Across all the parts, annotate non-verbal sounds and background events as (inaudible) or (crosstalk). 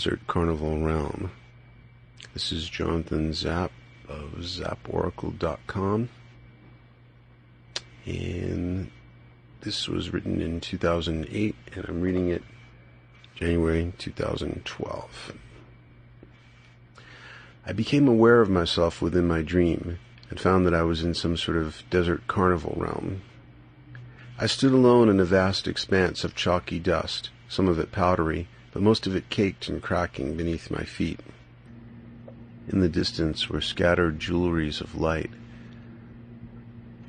Desert Carnival realm. This is Jonathan Zap of zaporacle.com. And this was written in 2008, and I'm reading it January 2012. I became aware of myself within my dream and found that I was in some sort of desert carnival realm. I stood alone in a vast expanse of chalky dust, some of it powdery, but most of it caked and cracking beneath my feet. In the distance were scattered jewelries of light,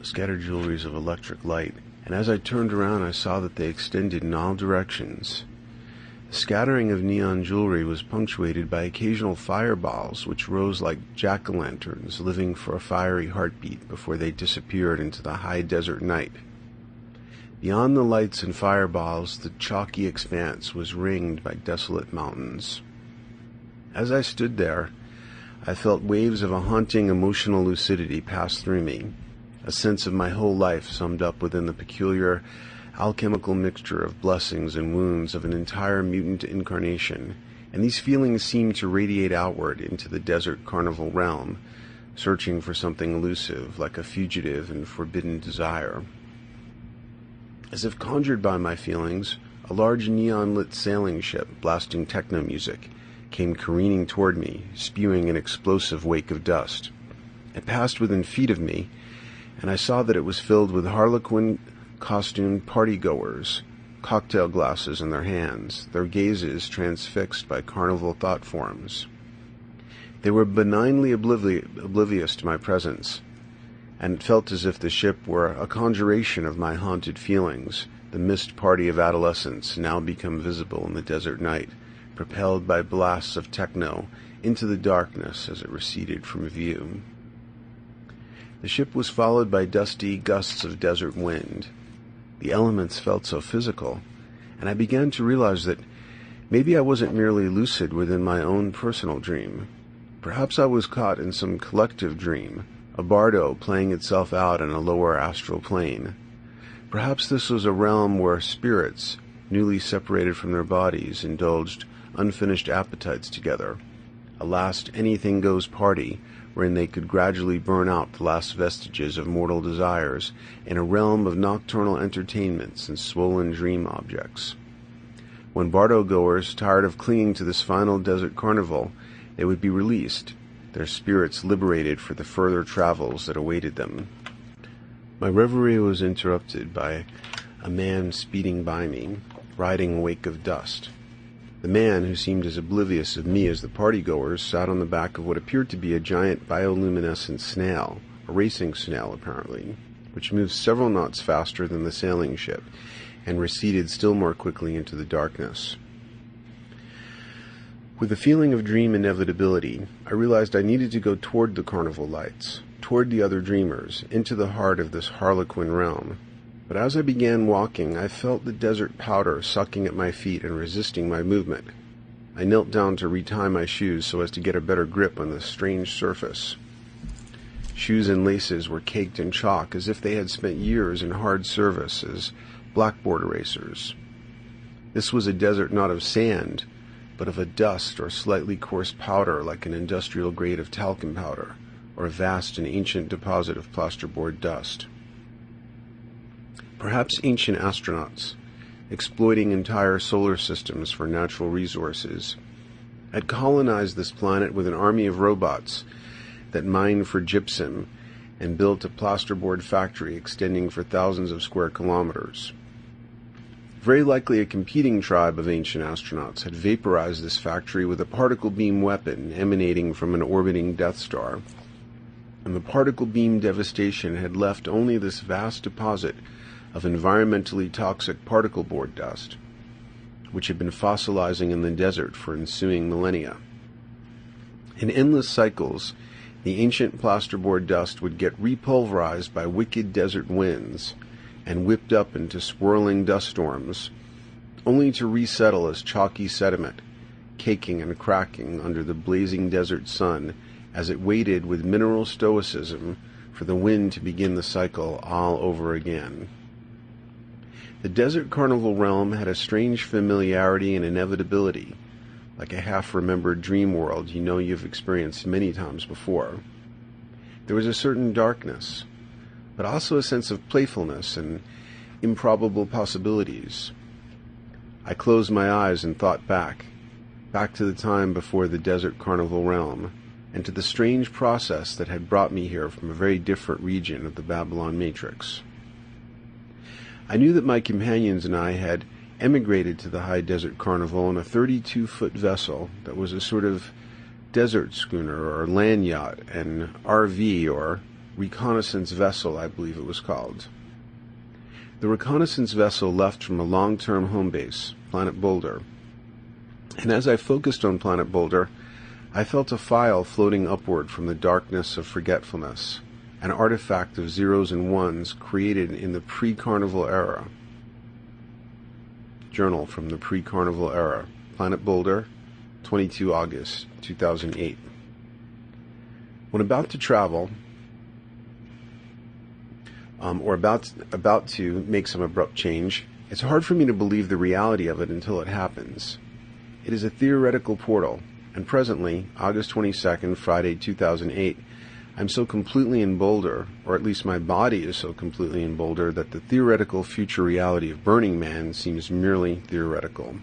scattered jewelries of electric light, and as I turned around I saw that they extended in all directions. The scattering of neon jewelry was punctuated by occasional fireballs which rose like jack-o'-lanterns living for a fiery heartbeat before they disappeared into the high desert night. Beyond the lights and fireballs, the chalky expanse was ringed by desolate mountains. As I stood there, I felt waves of a haunting emotional lucidity pass through me, a sense of my whole life summed up within the peculiar alchemical mixture of blessings and wounds of an entire mutant incarnation, and these feelings seemed to radiate outward into the desert carnival realm, searching for something elusive, like a fugitive and forbidden desire. As if conjured by my feelings, a large neon-lit sailing ship blasting techno music came careening toward me, spewing an explosive wake of dust. It passed within feet of me, and I saw that it was filled with harlequin costumed partygoers, cocktail glasses in their hands, their gazes transfixed by carnival thought forms. They were benignly oblivi- oblivious to my presence, and it felt as if the ship were a conjuration of my haunted feelings, the missed party of adolescence now become visible in the desert night, propelled by blasts of techno into the darkness as it receded from view. The ship was followed by dusty gusts of desert wind. The elements felt so physical, and I began to realize that maybe I wasn't merely lucid within my own personal dream. Perhaps I was caught in some collective dream, a bardo playing itself out in a lower astral plane. Perhaps this was a realm where spirits, newly separated from their bodies, indulged unfinished appetites together, a last anything goes party wherein they could gradually burn out the last vestiges of mortal desires in a realm of nocturnal entertainments and swollen dream objects. When bardo goers, tired of clinging to this final desert carnival, they would be released their spirits liberated for the further travels that awaited them. My reverie was interrupted by a man speeding by me, riding a wake of dust. The man, who seemed as oblivious of me as the partygoers, sat on the back of what appeared to be a giant bioluminescent snail, a racing snail apparently, which moved several knots faster than the sailing ship, and receded still more quickly into the darkness. With a feeling of dream inevitability, I realized I needed to go toward the carnival lights, toward the other dreamers, into the heart of this harlequin realm. But as I began walking, I felt the desert powder sucking at my feet and resisting my movement. I knelt down to retie my shoes so as to get a better grip on the strange surface. Shoes and laces were caked in chalk as if they had spent years in hard service as blackboard erasers. This was a desert not of sand, but of a dust or slightly coarse powder like an industrial grade of talcum powder, or a vast and ancient deposit of plasterboard dust. Perhaps ancient astronauts, exploiting entire solar systems for natural resources, had colonized this planet with an army of robots that mined for gypsum and built a plasterboard factory extending for thousands of square kilometers. Very likely a competing tribe of ancient astronauts had vaporized this factory with a particle beam weapon emanating from an orbiting Death Star. And the particle beam devastation had left only this vast deposit of environmentally toxic particle board dust, which had been fossilizing in the desert for ensuing millennia. In endless cycles, the ancient plasterboard dust would get repulverized by wicked desert winds and whipped up into swirling dust storms, only to resettle as chalky sediment, caking and cracking under the blazing desert sun as it waited with mineral stoicism for the wind to begin the cycle all over again. The desert carnival realm had a strange familiarity and inevitability, like a half remembered dream world you know you've experienced many times before. There was a certain darkness, but also a sense of playfulness and improbable possibilities. I closed my eyes and thought back, back to the time before the desert carnival realm, and to the strange process that had brought me here from a very different region of the Babylon Matrix. I knew that my companions and I had emigrated to the High Desert Carnival in a 32 foot vessel that was a sort of desert schooner or land yacht, an RV or reconnaissance vessel, I believe it was called. The reconnaissance vessel left from a long term home base, Planet Boulder. And as I focused on Planet Boulder, I felt a file floating upward from the darkness of forgetfulness an artifact of zeros and ones created in the pre carnival era. Journal from the pre carnival era, Planet Boulder, 22 August 2008. When about to travel, um, or about about to make some abrupt change, it's hard for me to believe the reality of it until it happens. It is a theoretical portal, and presently, August 22nd, Friday 2008, I'm so completely in Boulder, or at least my body is so completely in Boulder, that the theoretical future reality of Burning Man seems merely theoretical.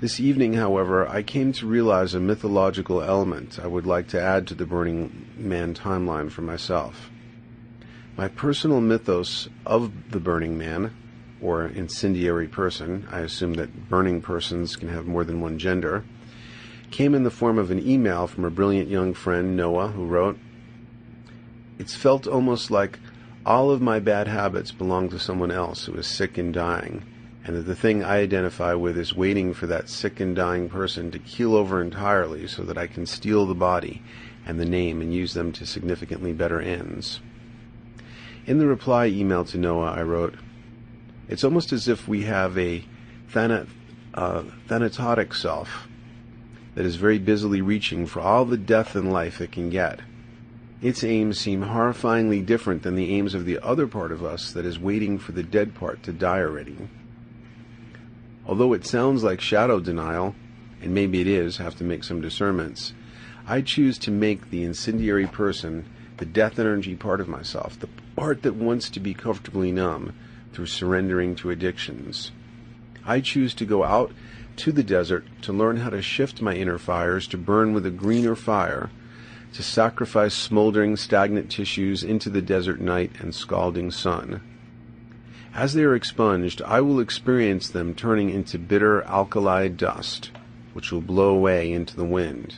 This evening, however, I came to realize a mythological element I would like to add to the Burning Man timeline for myself. My personal mythos of the Burning Man, or incendiary person, I assume that burning persons can have more than one gender, came in the form of an email from a brilliant young friend, Noah, who wrote, It's felt almost like all of my bad habits belong to someone else who is sick and dying, and that the thing I identify with is waiting for that sick and dying person to keel over entirely so that I can steal the body and the name and use them to significantly better ends. In the reply email to Noah, I wrote, It's almost as if we have a thanat- uh, thanatotic self that is very busily reaching for all the death in life it can get. Its aims seem horrifyingly different than the aims of the other part of us that is waiting for the dead part to die already. Although it sounds like shadow denial, and maybe it is, have to make some discernments, I choose to make the incendiary person the death energy part of myself, the part that wants to be comfortably numb through surrendering to addictions. I choose to go out to the desert to learn how to shift my inner fires to burn with a greener fire, to sacrifice smoldering stagnant tissues into the desert night and scalding sun. As they are expunged, I will experience them turning into bitter alkali dust, which will blow away into the wind.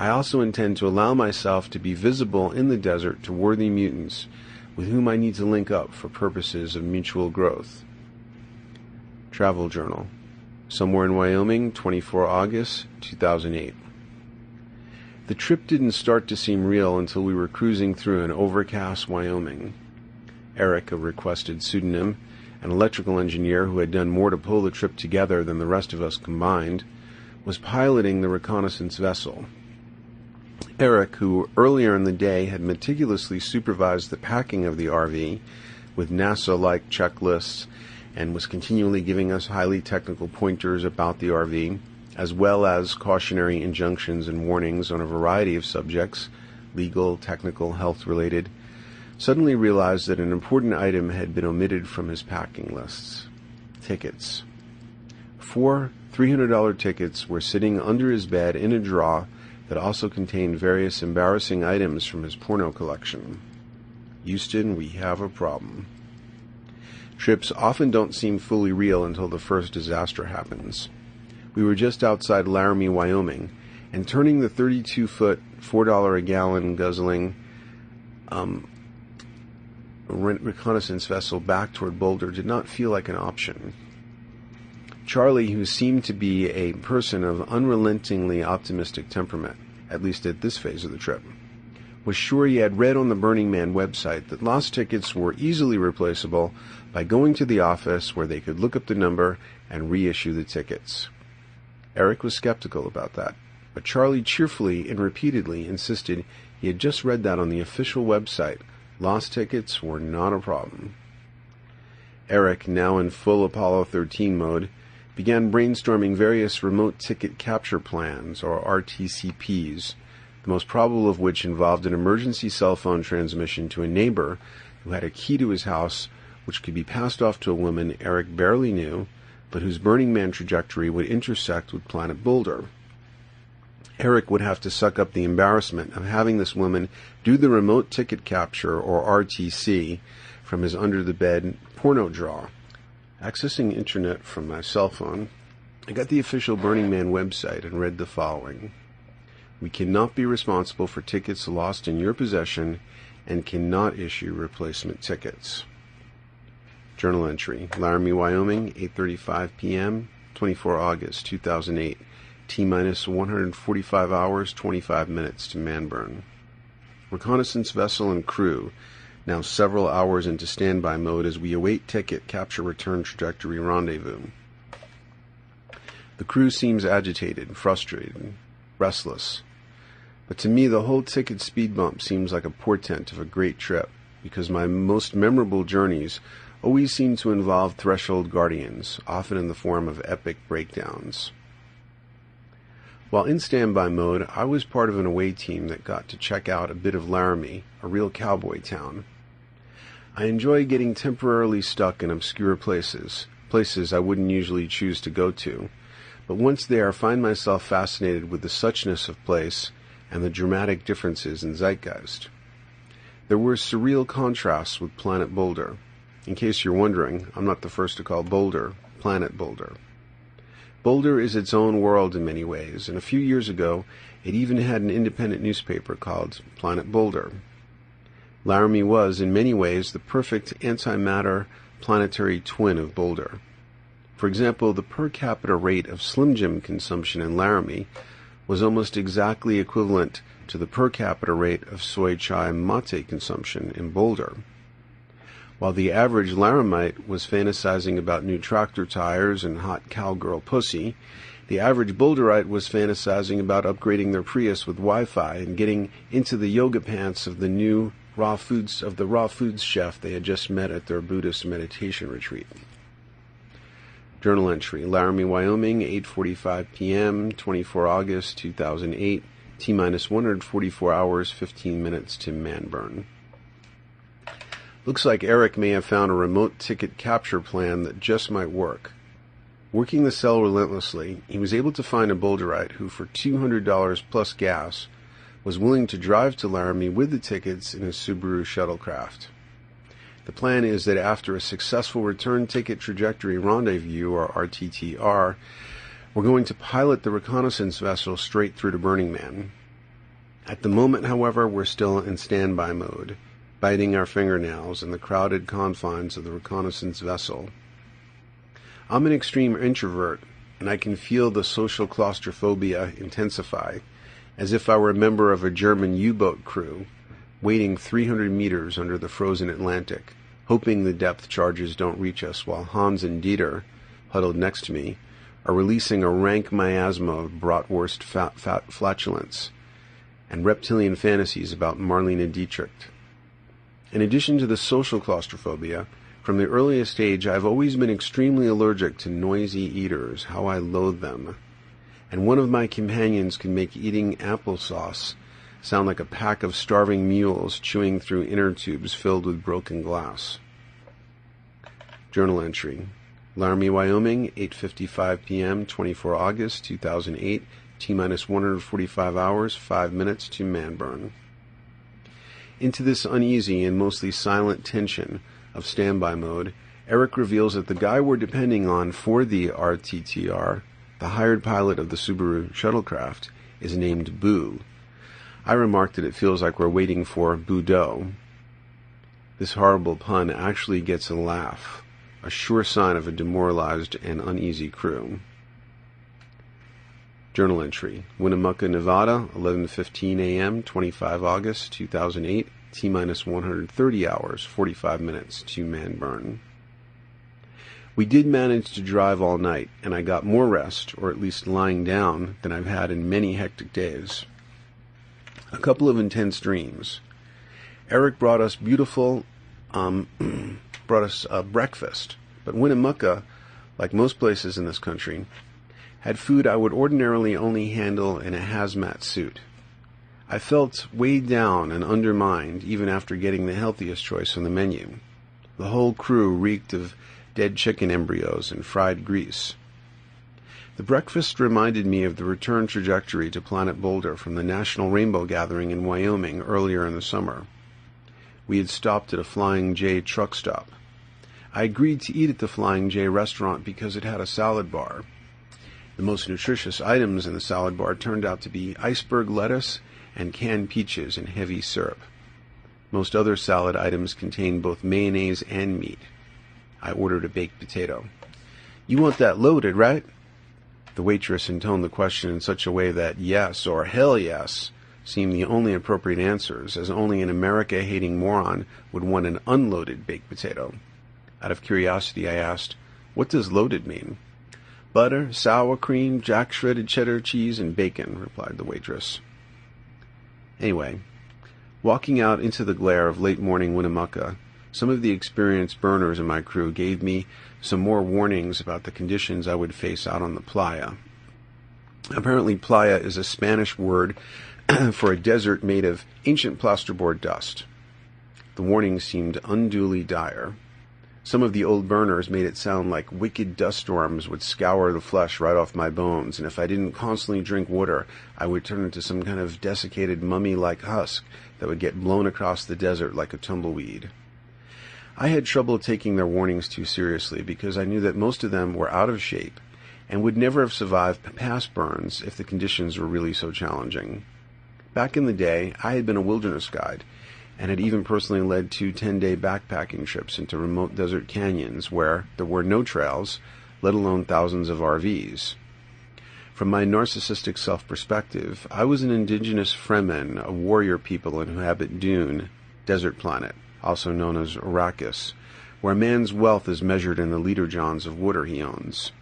I also intend to allow myself to be visible in the desert to worthy mutants with whom I need to link up for purposes of mutual growth. Travel Journal somewhere in Wyoming, 24 August 2008. The trip didn't start to seem real until we were cruising through an overcast Wyoming. Eric, a requested pseudonym, an electrical engineer who had done more to pull the trip together than the rest of us combined, was piloting the reconnaissance vessel. Eric, who earlier in the day had meticulously supervised the packing of the RV with NASA like checklists and was continually giving us highly technical pointers about the RV, as well as cautionary injunctions and warnings on a variety of subjects legal, technical, health related, suddenly realized that an important item had been omitted from his packing lists tickets. Four $300 tickets were sitting under his bed in a drawer that also contained various embarrassing items from his porno collection. Houston, we have a problem. Trips often don't seem fully real until the first disaster happens. We were just outside Laramie, Wyoming, and turning the 32 foot, $4 a gallon guzzling um, reconnaissance vessel back toward Boulder did not feel like an option. Charlie, who seemed to be a person of unrelentingly optimistic temperament, at least at this phase of the trip, was sure he had read on the Burning Man website that lost tickets were easily replaceable by going to the office where they could look up the number and reissue the tickets. Eric was skeptical about that, but Charlie cheerfully and repeatedly insisted he had just read that on the official website. Lost tickets were not a problem. Eric, now in full Apollo 13 mode, began brainstorming various remote ticket capture plans, or RTCPs, the most probable of which involved an emergency cell phone transmission to a neighbor who had a key to his house which could be passed off to a woman Eric barely knew, but whose Burning Man trajectory would intersect with Planet Boulder. Eric would have to suck up the embarrassment of having this woman do the remote ticket capture, or RTC, from his under the bed porno draw. Accessing internet from my cell phone, I got the official Burning Man website and read the following. We cannot be responsible for tickets lost in your possession and cannot issue replacement tickets. Journal entry, Laramie, Wyoming, 8:35 p.m., 24 August 2008. T minus 145 hours 25 minutes to Manburn. Reconnaissance vessel and crew now several hours into standby mode as we await ticket capture return trajectory rendezvous. The crew seems agitated, frustrated, restless. But to me, the whole ticket speed bump seems like a portent of a great trip because my most memorable journeys always seem to involve threshold guardians, often in the form of epic breakdowns. While in standby mode, I was part of an away team that got to check out a bit of Laramie, a real cowboy town. I enjoy getting temporarily stuck in obscure places, places I wouldn't usually choose to go to, but once there, I find myself fascinated with the suchness of place and the dramatic differences in zeitgeist. There were surreal contrasts with Planet Boulder. In case you're wondering, I'm not the first to call Boulder Planet Boulder. Boulder is its own world in many ways, and a few years ago it even had an independent newspaper called Planet Boulder. Laramie was, in many ways, the perfect antimatter planetary twin of Boulder. For example, the per capita rate of Slim Jim consumption in Laramie was almost exactly equivalent to the per capita rate of soy chai mate consumption in Boulder. While the average Laramite was fantasizing about new tractor tires and hot cowgirl pussy, the average Boulderite was fantasizing about upgrading their Prius with Wi-Fi and getting into the yoga pants of the new raw foods of the raw foods chef they had just met at their Buddhist meditation retreat. Journal entry: Laramie, Wyoming, 8:45 p.m., 24 August 2008. T minus 144 hours, 15 minutes to Manburn. Looks like Eric may have found a remote ticket capture plan that just might work. Working the cell relentlessly, he was able to find a Boulderite who, for $200 plus gas, was willing to drive to Laramie with the tickets in his Subaru shuttlecraft. The plan is that after a successful return ticket trajectory rendezvous, or RTTR, we're going to pilot the reconnaissance vessel straight through to Burning Man. At the moment, however, we're still in standby mode biting our fingernails in the crowded confines of the reconnaissance vessel. I'm an extreme introvert, and I can feel the social claustrophobia intensify, as if I were a member of a German U-boat crew, waiting 300 meters under the frozen Atlantic, hoping the depth charges don't reach us while Hans and Dieter, huddled next to me, are releasing a rank miasma of bratwurst fat, fat flatulence and reptilian fantasies about Marlene Dietrich. In addition to the social claustrophobia, from the earliest age I've always been extremely allergic to noisy eaters, how I loathe them. And one of my companions can make eating applesauce sound like a pack of starving mules chewing through inner tubes filled with broken glass. Journal entry. Laramie, Wyoming, 8:55 p.m., 24 August 2008, T-minus 145 hours, 5 minutes to Manburn. Into this uneasy and mostly silent tension of standby mode, Eric reveals that the guy we're depending on for the RTTR, the hired pilot of the Subaru shuttlecraft, is named Boo. I remark that it feels like we're waiting for Boudot. This horrible pun actually gets a laugh, a sure sign of a demoralized and uneasy crew. Journal entry: Winnemucca, Nevada, 11:15 a.m., 25 August 2008. T minus 130 hours, 45 minutes to Manburn. We did manage to drive all night, and I got more rest, or at least lying down, than I've had in many hectic days. A couple of intense dreams. Eric brought us beautiful, um, (clears throat) brought us a breakfast But Winnemucca, like most places in this country, had food I would ordinarily only handle in a hazmat suit. I felt weighed down and undermined even after getting the healthiest choice on the menu. The whole crew reeked of dead chicken embryos and fried grease. The breakfast reminded me of the return trajectory to Planet Boulder from the National Rainbow Gathering in Wyoming earlier in the summer. We had stopped at a Flying J truck stop. I agreed to eat at the Flying J restaurant because it had a salad bar. The most nutritious items in the salad bar turned out to be iceberg lettuce and canned peaches in heavy syrup. Most other salad items contained both mayonnaise and meat. I ordered a baked potato. You want that loaded, right? The waitress intoned the question in such a way that yes or hell yes seemed the only appropriate answers, as only an America hating moron would want an unloaded baked potato. Out of curiosity, I asked, What does loaded mean? Butter, sour cream, jack shredded cheddar cheese, and bacon, replied the waitress. Anyway, walking out into the glare of late morning Winnemucca, some of the experienced burners in my crew gave me some more warnings about the conditions I would face out on the playa. Apparently, playa is a Spanish word (clears throat) for a desert made of ancient plasterboard dust. The warnings seemed unduly dire. Some of the old burners made it sound like wicked dust storms would scour the flesh right off my bones, and if I didn't constantly drink water, I would turn into some kind of desiccated mummy like husk that would get blown across the desert like a tumbleweed. I had trouble taking their warnings too seriously because I knew that most of them were out of shape and would never have survived past burns if the conditions were really so challenging. Back in the day, I had been a wilderness guide and had even personally led two 10-day backpacking trips into remote desert canyons where there were no trails, let alone thousands of RVs. From my narcissistic self-perspective, I was an indigenous Fremen, a warrior people who inhabit Dune, desert planet also known as Arrakis, where man's wealth is measured in the literjons of water he owns.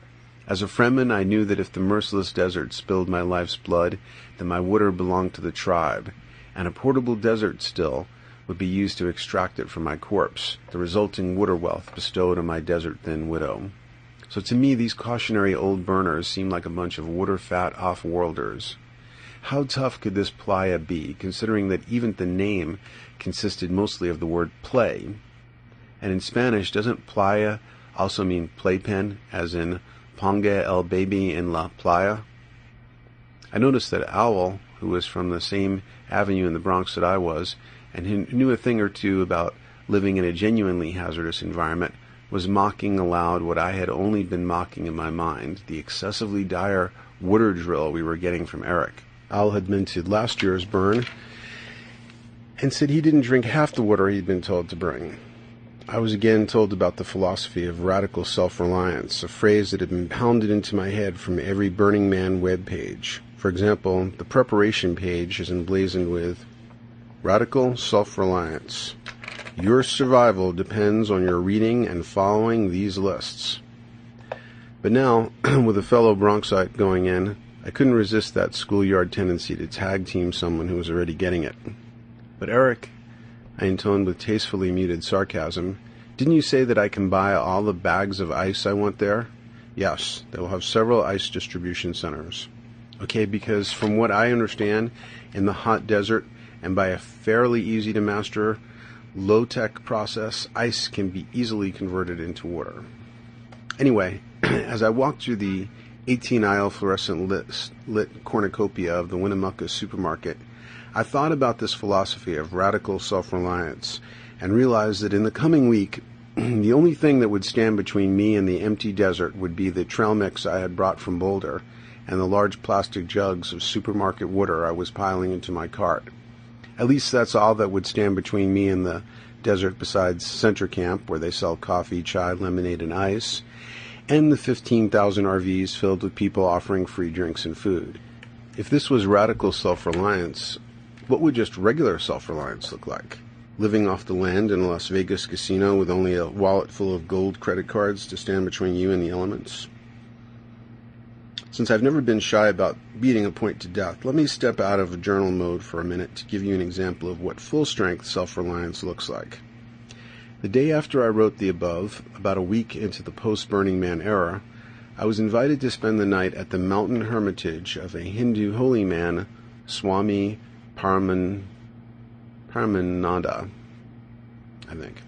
As a Fremen, I knew that if the merciless desert spilled my life's blood, then my water belonged to the tribe, and a portable desert still would be used to extract it from my corpse, the resulting water wealth bestowed on my desert-thin widow. So to me, these cautionary old burners seem like a bunch of water-fat off-worlders. How tough could this playa be, considering that even the name consisted mostly of the word play? And in Spanish, doesn't playa also mean playpen, as in ponga el baby en la playa? I noticed that Owl, who was from the same avenue in the Bronx that I was, and who knew a thing or two about living in a genuinely hazardous environment, was mocking aloud what I had only been mocking in my mind, the excessively dire water drill we were getting from Eric. Al had minted last year's burn and said he didn't drink half the water he'd been told to bring. I was again told about the philosophy of radical self-reliance, a phrase that had been pounded into my head from every Burning Man web page. For example, the preparation page is emblazoned with Radical Self-Reliance. Your survival depends on your reading and following these lists. But now, (clears throat) with a fellow Bronxite going in, I couldn't resist that schoolyard tendency to tag team someone who was already getting it. But Eric, I intoned with tastefully muted sarcasm, didn't you say that I can buy all the bags of ice I want there? Yes, they will have several ice distribution centers. Okay, because from what I understand, in the hot desert and by a fairly easy to master low tech process, ice can be easily converted into water. Anyway, (clears throat) as I walked through the 18 aisle fluorescent lit, lit cornucopia of the Winnemucca supermarket, I thought about this philosophy of radical self reliance and realized that in the coming week, (clears throat) the only thing that would stand between me and the empty desert would be the trail mix I had brought from Boulder and the large plastic jugs of supermarket water I was piling into my cart. At least that's all that would stand between me and the desert besides Center Camp, where they sell coffee, chai, lemonade, and ice, and the 15,000 RVs filled with people offering free drinks and food. If this was radical self reliance, what would just regular self reliance look like? Living off the land in a Las Vegas casino with only a wallet full of gold credit cards to stand between you and the elements? Since I've never been shy about beating a point to death, let me step out of journal mode for a minute to give you an example of what full strength self reliance looks like. The day after I wrote the above, about a week into the post Burning Man era, I was invited to spend the night at the mountain hermitage of a Hindu holy man, Swami Paraman, Paramananda, I think.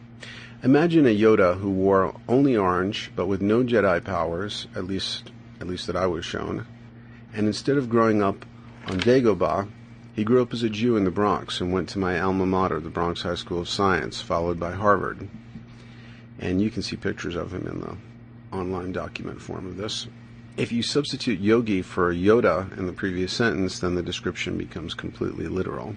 Imagine a Yoda who wore only orange, but with no Jedi powers, at least at least that I was shown. And instead of growing up on Dagobah, he grew up as a Jew in the Bronx and went to my alma mater, the Bronx High School of Science, followed by Harvard. And you can see pictures of him in the online document form of this. If you substitute yogi for Yoda in the previous sentence, then the description becomes completely literal.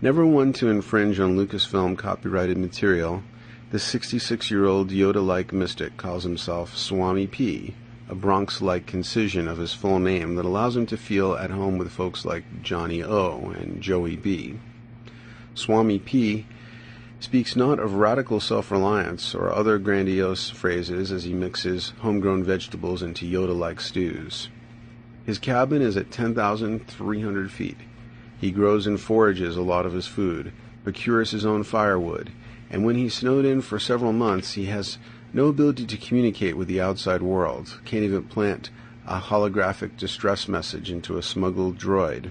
Never one to infringe on Lucasfilm copyrighted material, the 66 year old Yoda like mystic calls himself Swami P, a Bronx like concision of his full name that allows him to feel at home with folks like Johnny O and Joey B. Swami P speaks not of radical self reliance or other grandiose phrases as he mixes homegrown vegetables into Yoda like stews. His cabin is at 10,300 feet. He grows and forages a lot of his food, procures his own firewood, and when he's snowed in for several months, he has no ability to communicate with the outside world, can't even plant a holographic distress message into a smuggled droid.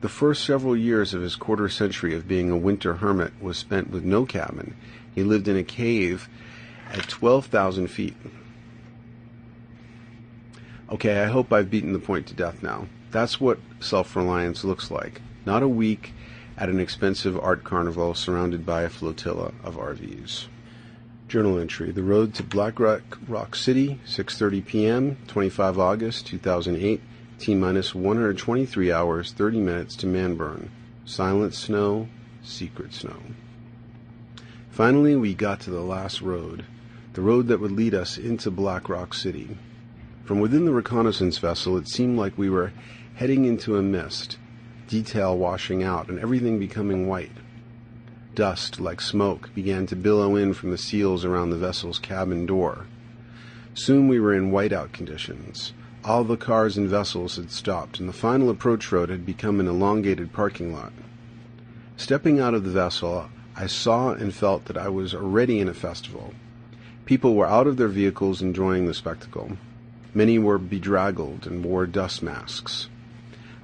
The first several years of his quarter century of being a winter hermit was spent with no cabin. He lived in a cave at 12,000 feet. Okay, I hope I've beaten the point to death now. That's what self reliance looks like. Not a week at an expensive art carnival surrounded by a flotilla of RVs. Journal entry: The road to Black Rock, Rock City, 6:30 p.m., 25 August 2008. T minus 123 hours, 30 minutes to Manburn. Silent snow, secret snow. Finally, we got to the last road, the road that would lead us into Black Rock City. From within the reconnaissance vessel, it seemed like we were heading into a mist, detail washing out, and everything becoming white. Dust, like smoke, began to billow in from the seals around the vessel's cabin door. Soon we were in whiteout conditions. All the cars and vessels had stopped, and the final approach road had become an elongated parking lot. Stepping out of the vessel, I saw and felt that I was already in a festival. People were out of their vehicles enjoying the spectacle. Many were bedraggled and wore dust masks.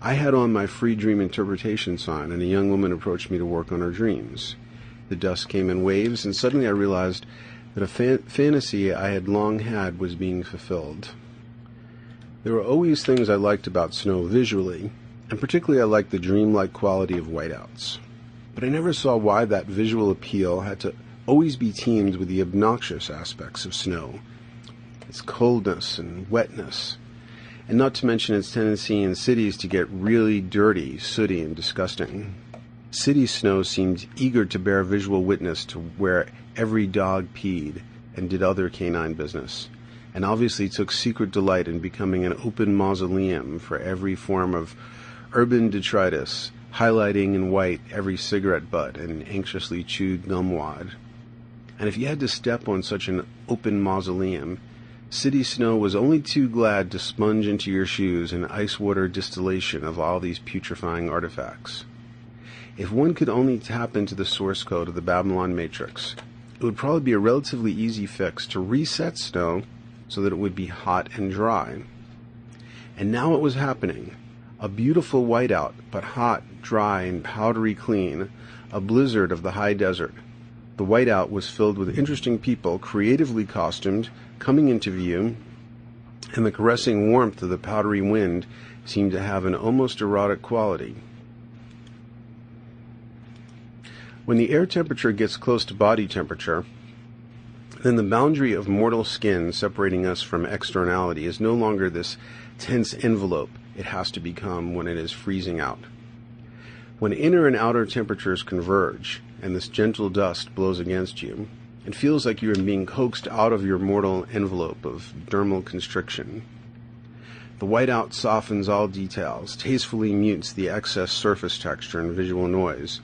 I had on my free dream interpretation sign, and a young woman approached me to work on her dreams. The dust came in waves, and suddenly I realized that a fa- fantasy I had long had was being fulfilled. There were always things I liked about snow visually, and particularly I liked the dreamlike quality of whiteouts. But I never saw why that visual appeal had to always be teamed with the obnoxious aspects of snow its coldness and wetness and not to mention its tendency in cities to get really dirty, sooty, and disgusting. City snow seemed eager to bear visual witness to where every dog peed and did other canine business, and obviously took secret delight in becoming an open mausoleum for every form of urban detritus, highlighting in white every cigarette butt and anxiously chewed gum wad. And if you had to step on such an open mausoleum, City Snow was only too glad to sponge into your shoes an ice water distillation of all these putrefying artifacts. If one could only tap into the source code of the Babylon Matrix, it would probably be a relatively easy fix to reset Snow so that it would be hot and dry. And now it was happening. A beautiful whiteout, but hot, dry, and powdery clean, a blizzard of the high desert. The whiteout was filled with interesting people, creatively costumed, coming into view, and the caressing warmth of the powdery wind seemed to have an almost erotic quality. When the air temperature gets close to body temperature, then the boundary of mortal skin separating us from externality is no longer this tense envelope it has to become when it is freezing out. When inner and outer temperatures converge, and this gentle dust blows against you, it feels like you are being coaxed out of your mortal envelope of dermal constriction. The whiteout softens all details, tastefully mutes the excess surface texture and visual noise,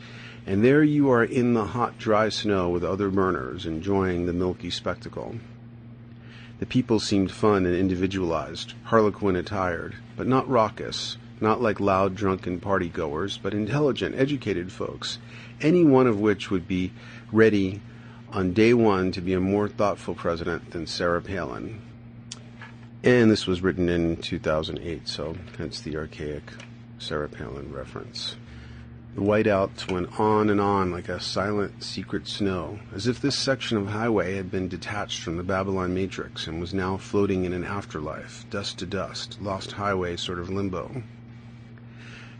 and there you are in the hot, dry snow with other burners, enjoying the milky spectacle. The people seemed fun and individualized, harlequin attired, but not raucous, not like loud, drunken party goers, but intelligent, educated folks, any one of which would be ready on day one to be a more thoughtful president than Sarah Palin. And this was written in 2008, so hence the archaic Sarah Palin reference. The whiteouts went on and on like a silent, secret snow, as if this section of highway had been detached from the Babylon Matrix and was now floating in an afterlife, dust to dust, lost highway sort of limbo.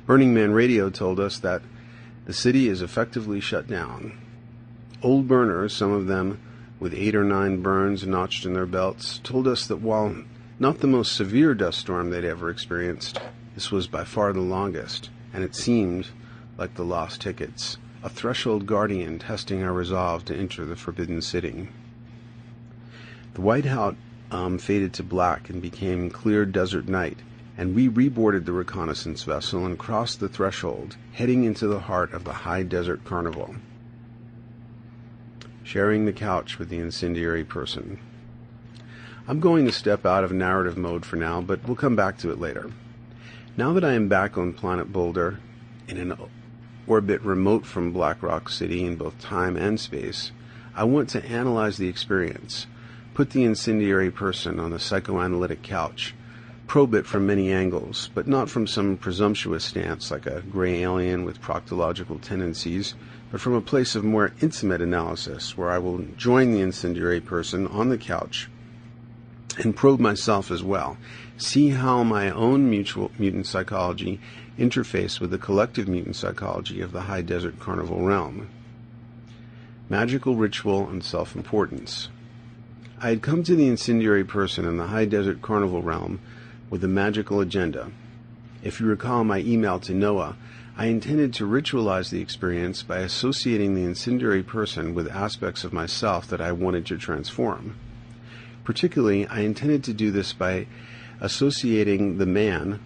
Burning Man Radio told us that the city is effectively shut down. Old burners, some of them with eight or nine burns notched in their belts, told us that while not the most severe dust storm they'd ever experienced, this was by far the longest, and it seemed like the lost tickets, a threshold guardian testing our resolve to enter the forbidden city. The whiteout um, faded to black and became clear desert night, and we reboarded the reconnaissance vessel and crossed the threshold, heading into the heart of the high desert carnival. Sharing the couch with the incendiary person. I'm going to step out of narrative mode for now, but we'll come back to it later. Now that I am back on planet Boulder, in an orbit remote from Black Rock City in both time and space, I want to analyze the experience, put the incendiary person on the psychoanalytic couch, probe it from many angles, but not from some presumptuous stance like a gray alien with proctological tendencies, but from a place of more intimate analysis where I will join the incendiary person on the couch and probe myself as well, see how my own mutual mutant psychology interface with the collective mutant psychology of the high desert carnival realm. Magical ritual and self importance. I had come to the incendiary person in the high desert carnival realm with a magical agenda. If you recall my email to Noah, I intended to ritualize the experience by associating the incendiary person with aspects of myself that I wanted to transform. Particularly, I intended to do this by associating the man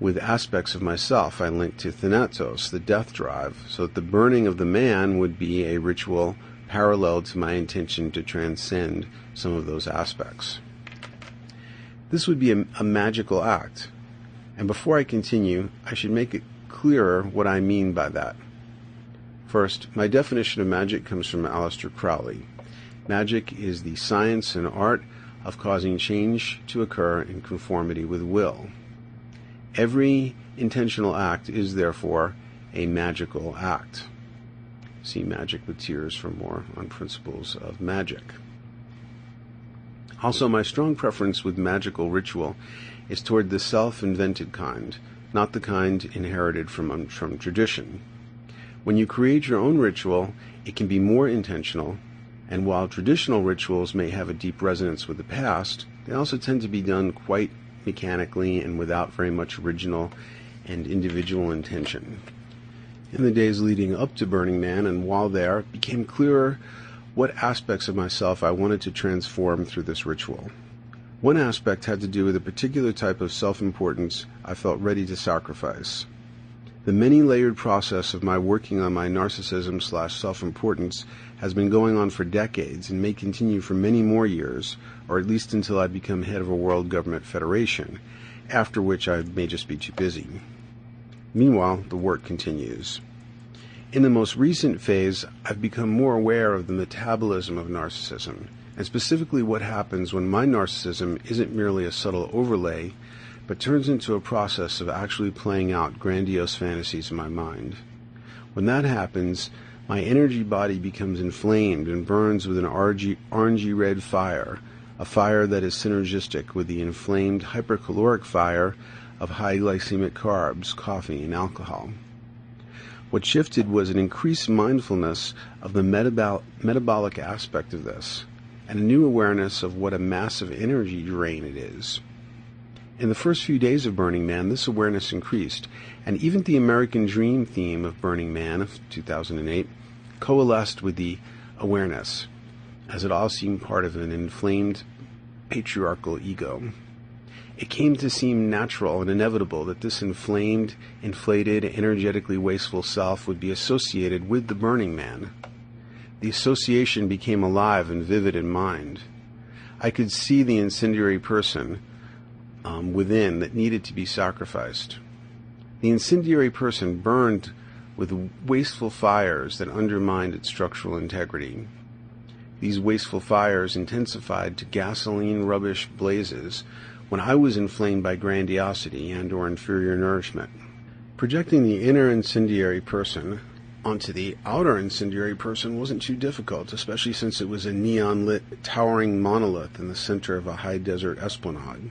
with aspects of myself I linked to Thanatos, the death drive, so that the burning of the man would be a ritual parallel to my intention to transcend some of those aspects. This would be a, a magical act, and before I continue, I should make it clearer what I mean by that. First, my definition of magic comes from Aleister Crowley. Magic is the science and art of causing change to occur in conformity with will. Every intentional act is therefore a magical act. See Magic with Tears for more on principles of magic. Also, my strong preference with magical ritual is toward the self invented kind, not the kind inherited from, um, from tradition. When you create your own ritual, it can be more intentional, and while traditional rituals may have a deep resonance with the past, they also tend to be done quite mechanically and without very much original and individual intention. In the days leading up to Burning Man and while there, it became clearer what aspects of myself I wanted to transform through this ritual. One aspect had to do with a particular type of self importance I felt ready to sacrifice. The many layered process of my working on my narcissism slash self importance has been going on for decades and may continue for many more years, or at least until I become head of a world government federation, after which I may just be too busy. Meanwhile, the work continues. In the most recent phase, I've become more aware of the metabolism of narcissism, and specifically what happens when my narcissism isn't merely a subtle overlay but turns into a process of actually playing out grandiose fantasies in my mind. When that happens, my energy body becomes inflamed and burns with an orangey, red fire, a fire that is synergistic with the inflamed hypercaloric fire of high glycemic carbs, coffee, and alcohol. What shifted was an increased mindfulness of the metabol- metabolic aspect of this, and a new awareness of what a massive energy drain it is. In the first few days of Burning Man, this awareness increased, and even the American Dream theme of Burning Man of 2008 coalesced with the awareness, as it all seemed part of an inflamed patriarchal ego. It came to seem natural and inevitable that this inflamed, inflated, energetically wasteful self would be associated with the Burning Man. The association became alive and vivid in mind. I could see the incendiary person um, within that needed to be sacrificed. The incendiary person burned with wasteful fires that undermined its structural integrity. These wasteful fires intensified to gasoline rubbish blazes when I was inflamed by grandiosity and or inferior nourishment. Projecting the inner incendiary person onto the outer incendiary person wasn't too difficult, especially since it was a neon lit, towering monolith in the center of a high desert esplanade.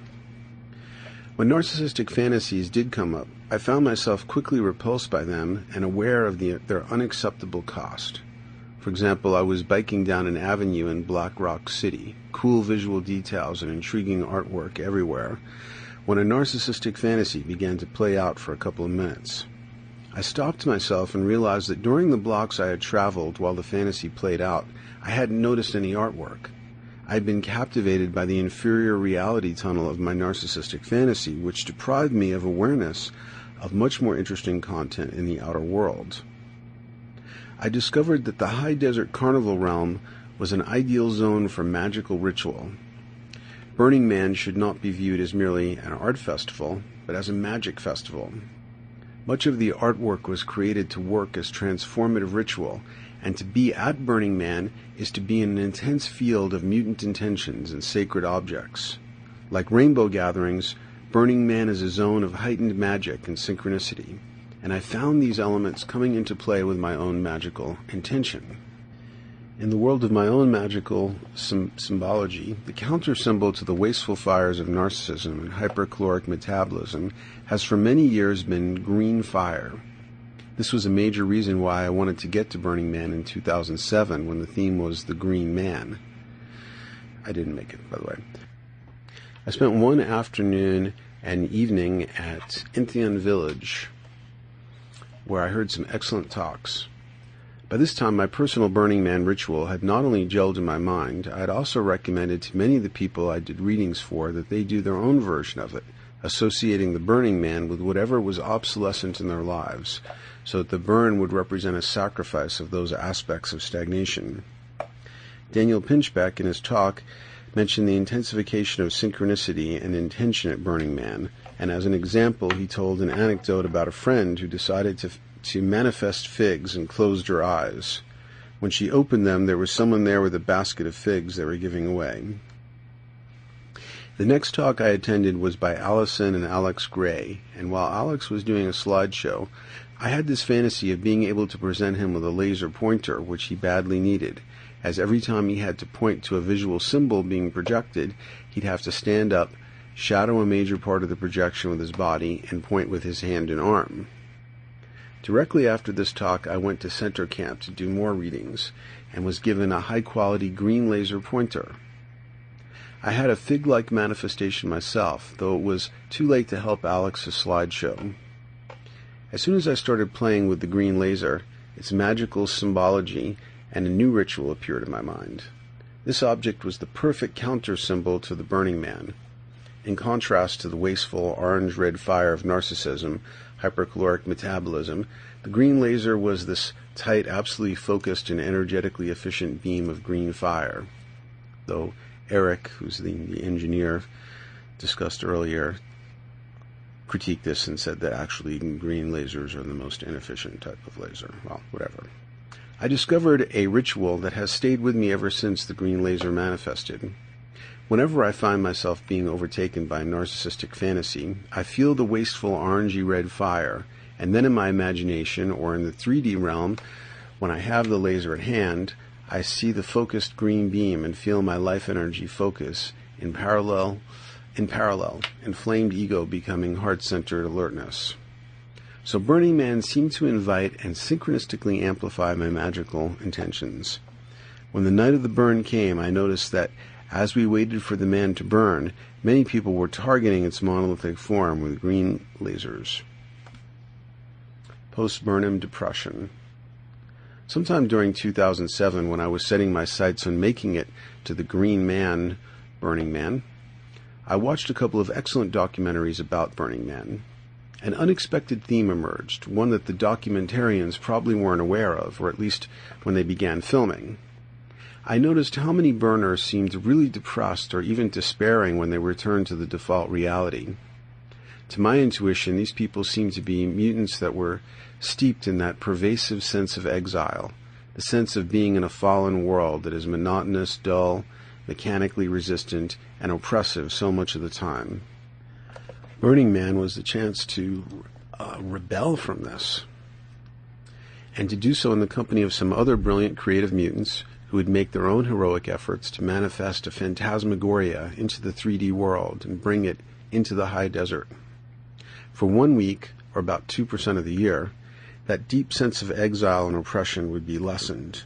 When narcissistic fantasies did come up, I found myself quickly repulsed by them and aware of the, their unacceptable cost. For example, I was biking down an avenue in Black Rock City, cool visual details and intriguing artwork everywhere, when a narcissistic fantasy began to play out for a couple of minutes. I stopped myself and realized that during the blocks I had traveled while the fantasy played out, I hadn't noticed any artwork. I had been captivated by the inferior reality tunnel of my narcissistic fantasy, which deprived me of awareness of much more interesting content in the outer world. I discovered that the high desert carnival realm was an ideal zone for magical ritual. Burning Man should not be viewed as merely an art festival, but as a magic festival. Much of the artwork was created to work as transformative ritual, and to be at Burning Man is to be in an intense field of mutant intentions and sacred objects. Like rainbow gatherings, Burning Man is a zone of heightened magic and synchronicity and I found these elements coming into play with my own magical intention. In the world of my own magical symbology, the counter symbol to the wasteful fires of narcissism and hypercaloric metabolism has for many years been green fire. This was a major reason why I wanted to get to Burning Man in 2007 when the theme was the Green Man. I didn't make it, by the way. I spent one afternoon and evening at Entheon Village, where I heard some excellent talks. By this time, my personal Burning Man ritual had not only gelled in my mind, I had also recommended to many of the people I did readings for that they do their own version of it, associating the Burning Man with whatever was obsolescent in their lives, so that the burn would represent a sacrifice of those aspects of stagnation. Daniel Pinchbeck, in his talk, mentioned the intensification of synchronicity and intention at Burning Man, and as an example, he told an anecdote about a friend who decided to, to manifest figs and closed her eyes. When she opened them, there was someone there with a basket of figs they were giving away. The next talk I attended was by Allyson and Alex Grey, and while Alex was doing a slideshow, I had this fantasy of being able to present him with a laser pointer, which he badly needed, as every time he had to point to a visual symbol being projected, he'd have to stand up, shadow a major part of the projection with his body, and point with his hand and arm. Directly after this talk, I went to Center Camp to do more readings and was given a high quality green laser pointer. I had a fig like manifestation myself, though it was too late to help Alex's slideshow. As soon as I started playing with the green laser, its magical symbology and a new ritual appeared in my mind. This object was the perfect counter symbol to the Burning Man, in contrast to the wasteful orange red fire of narcissism, hypercaloric metabolism, the green laser was this tight, absolutely focused, and energetically efficient beam of green fire. Though Eric, who's the, the engineer discussed earlier, critiqued this and said that actually green lasers are the most inefficient type of laser. Well, whatever. I discovered a ritual that has stayed with me ever since the green laser manifested. Whenever I find myself being overtaken by narcissistic fantasy, I feel the wasteful orangey red fire, and then in my imagination or in the 3D realm, when I have the laser at hand, I see the focused green beam and feel my life energy focus in parallel in parallel, inflamed ego becoming heart-centered alertness. So Burning Man seemed to invite and synchronistically amplify my magical intentions. When the night of the burn came, I noticed that as we waited for the man to burn, many people were targeting its monolithic form with green lasers. Post Burnham Depression. Sometime during 2007, when I was setting my sights on making it to the Green Man, Burning Man, I watched a couple of excellent documentaries about Burning Man. An unexpected theme emerged, one that the documentarians probably weren't aware of, or at least when they began filming. I noticed how many burners seemed really depressed or even despairing when they returned to the default reality. To my intuition, these people seemed to be mutants that were steeped in that pervasive sense of exile, the sense of being in a fallen world that is monotonous, dull, mechanically resistant, and oppressive so much of the time. Burning Man was the chance to uh, rebel from this, and to do so in the company of some other brilliant creative mutants who would make their own heroic efforts to manifest a phantasmagoria into the 3D world and bring it into the high desert. For one week, or about 2% of the year, that deep sense of exile and oppression would be lessened.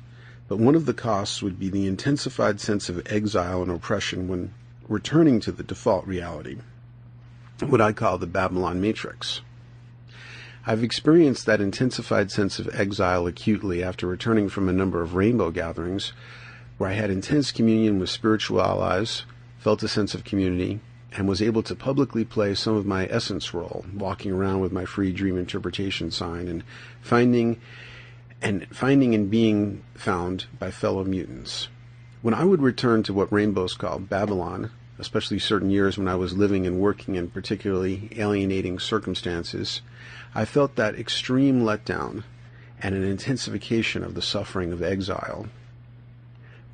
But one of the costs would be the intensified sense of exile and oppression when returning to the default reality, what I call the Babylon Matrix. I've experienced that intensified sense of exile acutely after returning from a number of rainbow gatherings where I had intense communion with spiritual allies, felt a sense of community, and was able to publicly play some of my essence role, walking around with my free dream interpretation sign and finding and finding and being found by fellow mutants. When I would return to what rainbows call Babylon, especially certain years when I was living and working in particularly alienating circumstances, I felt that extreme letdown and an intensification of the suffering of exile.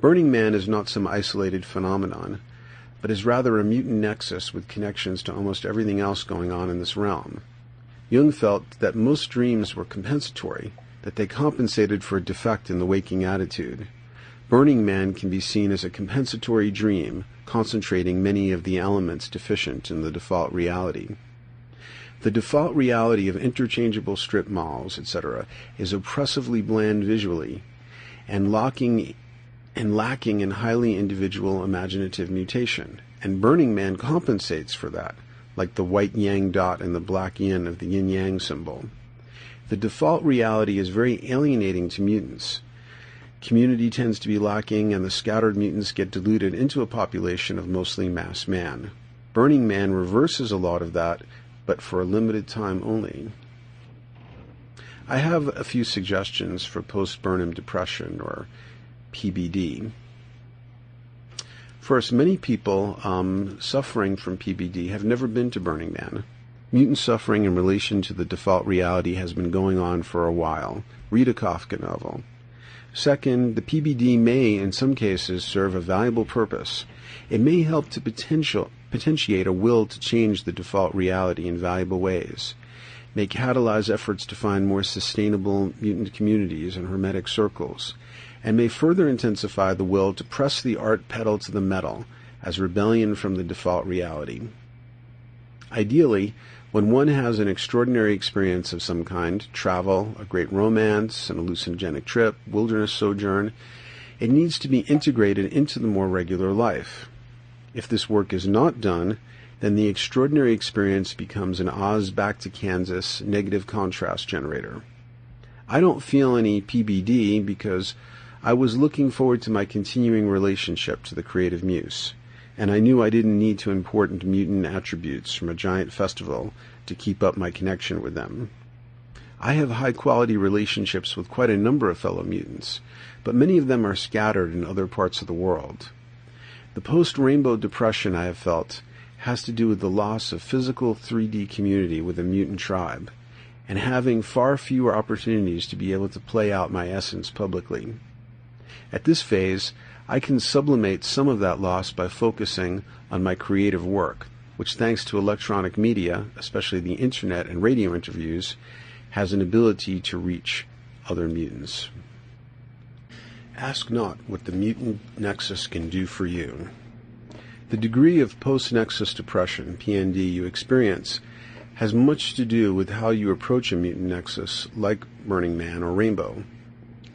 Burning Man is not some isolated phenomenon, but is rather a mutant nexus with connections to almost everything else going on in this realm. Jung felt that most dreams were compensatory, that they compensated for a defect in the waking attitude. Burning Man can be seen as a compensatory dream, concentrating many of the elements deficient in the default reality. The default reality of interchangeable strip malls, etc., is oppressively bland visually and locking and lacking in highly individual imaginative mutation. And Burning Man compensates for that, like the white yang dot and the black yin of the yin yang symbol. The default reality is very alienating to mutants. Community tends to be lacking, and the scattered mutants get diluted into a population of mostly mass man. Burning Man reverses a lot of that but for a limited time only. I have a few suggestions for post Burnham depression or PBD. First, many people um, suffering from PBD have never been to Burning Man. Mutant suffering in relation to the default reality has been going on for a while. Read a Kafka novel. Second, the PBD may, in some cases, serve a valuable purpose. It may help to potential, potentiate a will to change the default reality in valuable ways, may catalyze efforts to find more sustainable mutant communities and hermetic circles, and may further intensify the will to press the art pedal to the metal as rebellion from the default reality. Ideally, when one has an extraordinary experience of some kind, travel, a great romance, an hallucinogenic trip, wilderness sojourn, it needs to be integrated into the more regular life. If this work is not done, then the extraordinary experience becomes an Oz back to Kansas negative contrast generator. I don't feel any PBD because I was looking forward to my continuing relationship to the creative muse, and I knew I didn't need to import mutant attributes from a giant festival to keep up my connection with them. I have high quality relationships with quite a number of fellow mutants, but many of them are scattered in other parts of the world. The post-rainbow depression I have felt has to do with the loss of physical 3D community with a mutant tribe, and having far fewer opportunities to be able to play out my essence publicly. At this phase, I can sublimate some of that loss by focusing on my creative work, which thanks to electronic media, especially the internet and radio interviews, has an ability to reach other mutants. Ask not what the mutant nexus can do for you. The degree of post-nexus depression, PND, you experience has much to do with how you approach a mutant nexus like Burning Man or Rainbow.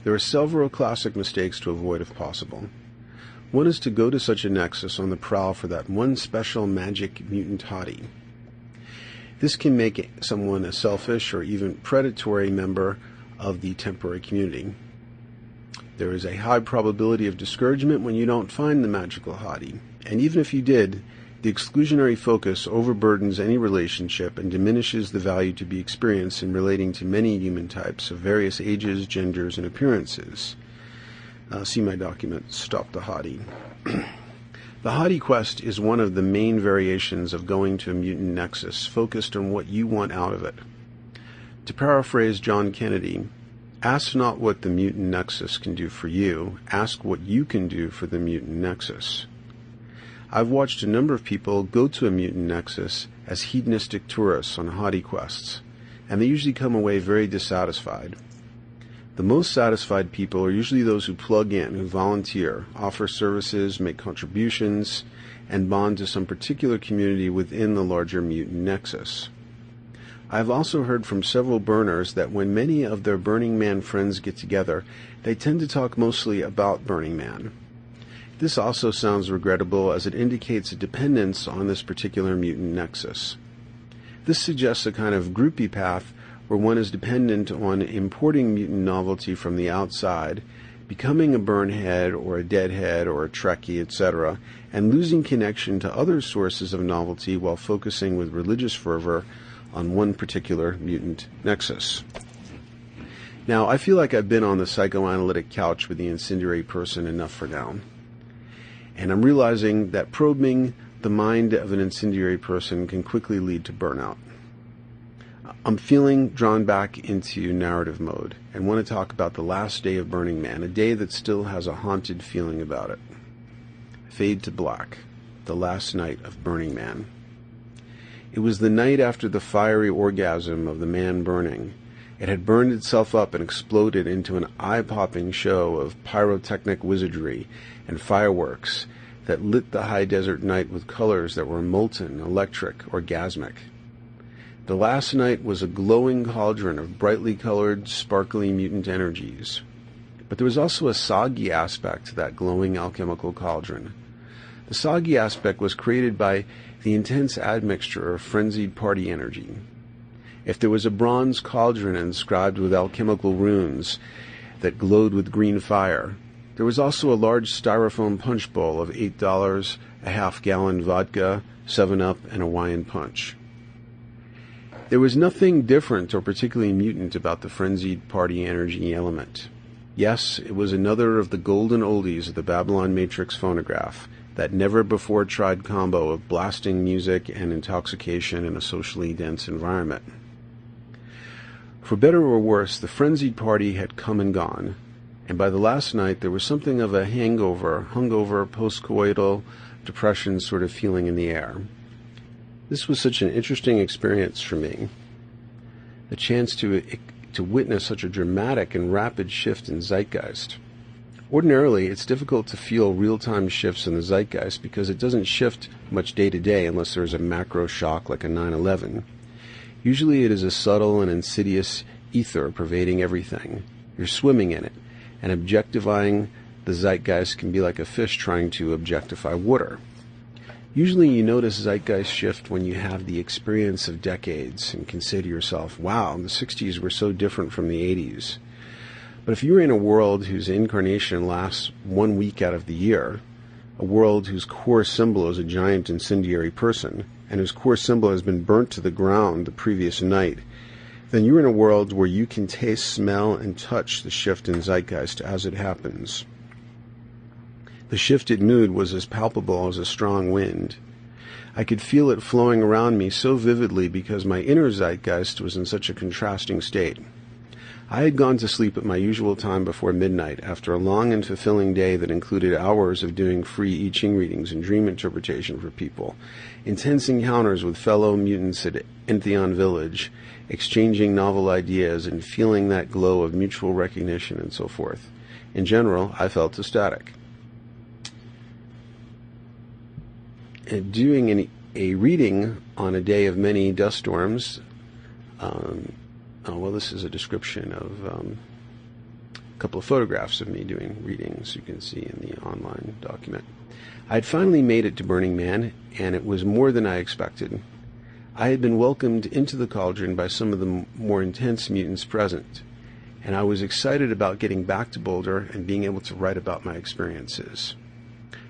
There are several classic mistakes to avoid if possible. One is to go to such a nexus on the prowl for that one special magic mutant hottie. This can make someone a selfish or even predatory member of the temporary community. There is a high probability of discouragement when you don't find the magical hottie. And even if you did, the exclusionary focus overburdens any relationship and diminishes the value to be experienced in relating to many human types of various ages, genders, and appearances. Uh, see my document, Stop the Hottie. (clears throat) The Hottie quest is one of the main variations of going to a mutant nexus, focused on what you want out of it. To paraphrase John Kennedy, ask not what the mutant nexus can do for you, ask what you can do for the mutant nexus. I've watched a number of people go to a mutant nexus as hedonistic tourists on hottie quests, and they usually come away very dissatisfied. The most satisfied people are usually those who plug in, who volunteer, offer services, make contributions, and bond to some particular community within the larger mutant nexus. I have also heard from several burners that when many of their Burning Man friends get together, they tend to talk mostly about Burning Man. This also sounds regrettable as it indicates a dependence on this particular mutant nexus. This suggests a kind of groupie path where one is dependent on importing mutant novelty from the outside, becoming a burnhead or a deadhead or a Trekkie, etc., and losing connection to other sources of novelty while focusing with religious fervor on one particular mutant nexus. Now, I feel like I've been on the psychoanalytic couch with the incendiary person enough for now. And I'm realizing that probing the mind of an incendiary person can quickly lead to burnout. I'm feeling drawn back into narrative mode and want to talk about the last day of Burning Man, a day that still has a haunted feeling about it. Fade to black, the last night of Burning Man. It was the night after the fiery orgasm of the man burning. It had burned itself up and exploded into an eye popping show of pyrotechnic wizardry and fireworks that lit the high desert night with colors that were molten, electric, orgasmic. The last night was a glowing cauldron of brightly colored, sparkly mutant energies. But there was also a soggy aspect to that glowing alchemical cauldron. The soggy aspect was created by the intense admixture of frenzied party energy. If there was a bronze cauldron inscribed with alchemical runes that glowed with green fire, there was also a large styrofoam punch bowl of eight dollars, a half gallon vodka, seven up, and Hawaiian punch. There was nothing different or particularly mutant about the frenzied party energy element. Yes, it was another of the golden oldies of the Babylon Matrix phonograph, that never before tried combo of blasting music and intoxication in a socially dense environment. For better or worse, the frenzied party had come and gone, and by the last night there was something of a hangover, hungover, postcoital depression sort of feeling in the air. This was such an interesting experience for me. A chance to to witness such a dramatic and rapid shift in zeitgeist. Ordinarily, it's difficult to feel real time shifts in the zeitgeist because it doesn't shift much day to day unless there is a macro shock like a 9 11. Usually, it is a subtle and insidious ether pervading everything. You're swimming in it, and objectifying the zeitgeist can be like a fish trying to objectify water. Usually, you notice zeitgeist shift when you have the experience of decades and consider yourself, wow, the 60s were so different from the 80s. But if you're in a world whose incarnation lasts one week out of the year, a world whose core symbol is a giant incendiary person, and whose core symbol has been burnt to the ground the previous night, then you're in a world where you can taste, smell, and touch the shift in zeitgeist as it happens. The shifted mood was as palpable as a strong wind. I could feel it flowing around me so vividly because my inner zeitgeist was in such a contrasting state. I had gone to sleep at my usual time before midnight after a long and fulfilling day that included hours of doing free I Ching readings and dream interpretation for people, intense encounters with fellow mutants at Entheon Village, exchanging novel ideas and feeling that glow of mutual recognition and so forth. In general, I felt ecstatic. And doing an, a reading on a day of many dust storms um, uh, well, this is a description of um, a couple of photographs of me doing readings you can see in the online document. I had finally made it to Burning Man, and it was more than I expected. I had been welcomed into the cauldron by some of the more intense mutants present, and I was excited about getting back to Boulder and being able to write about my experiences.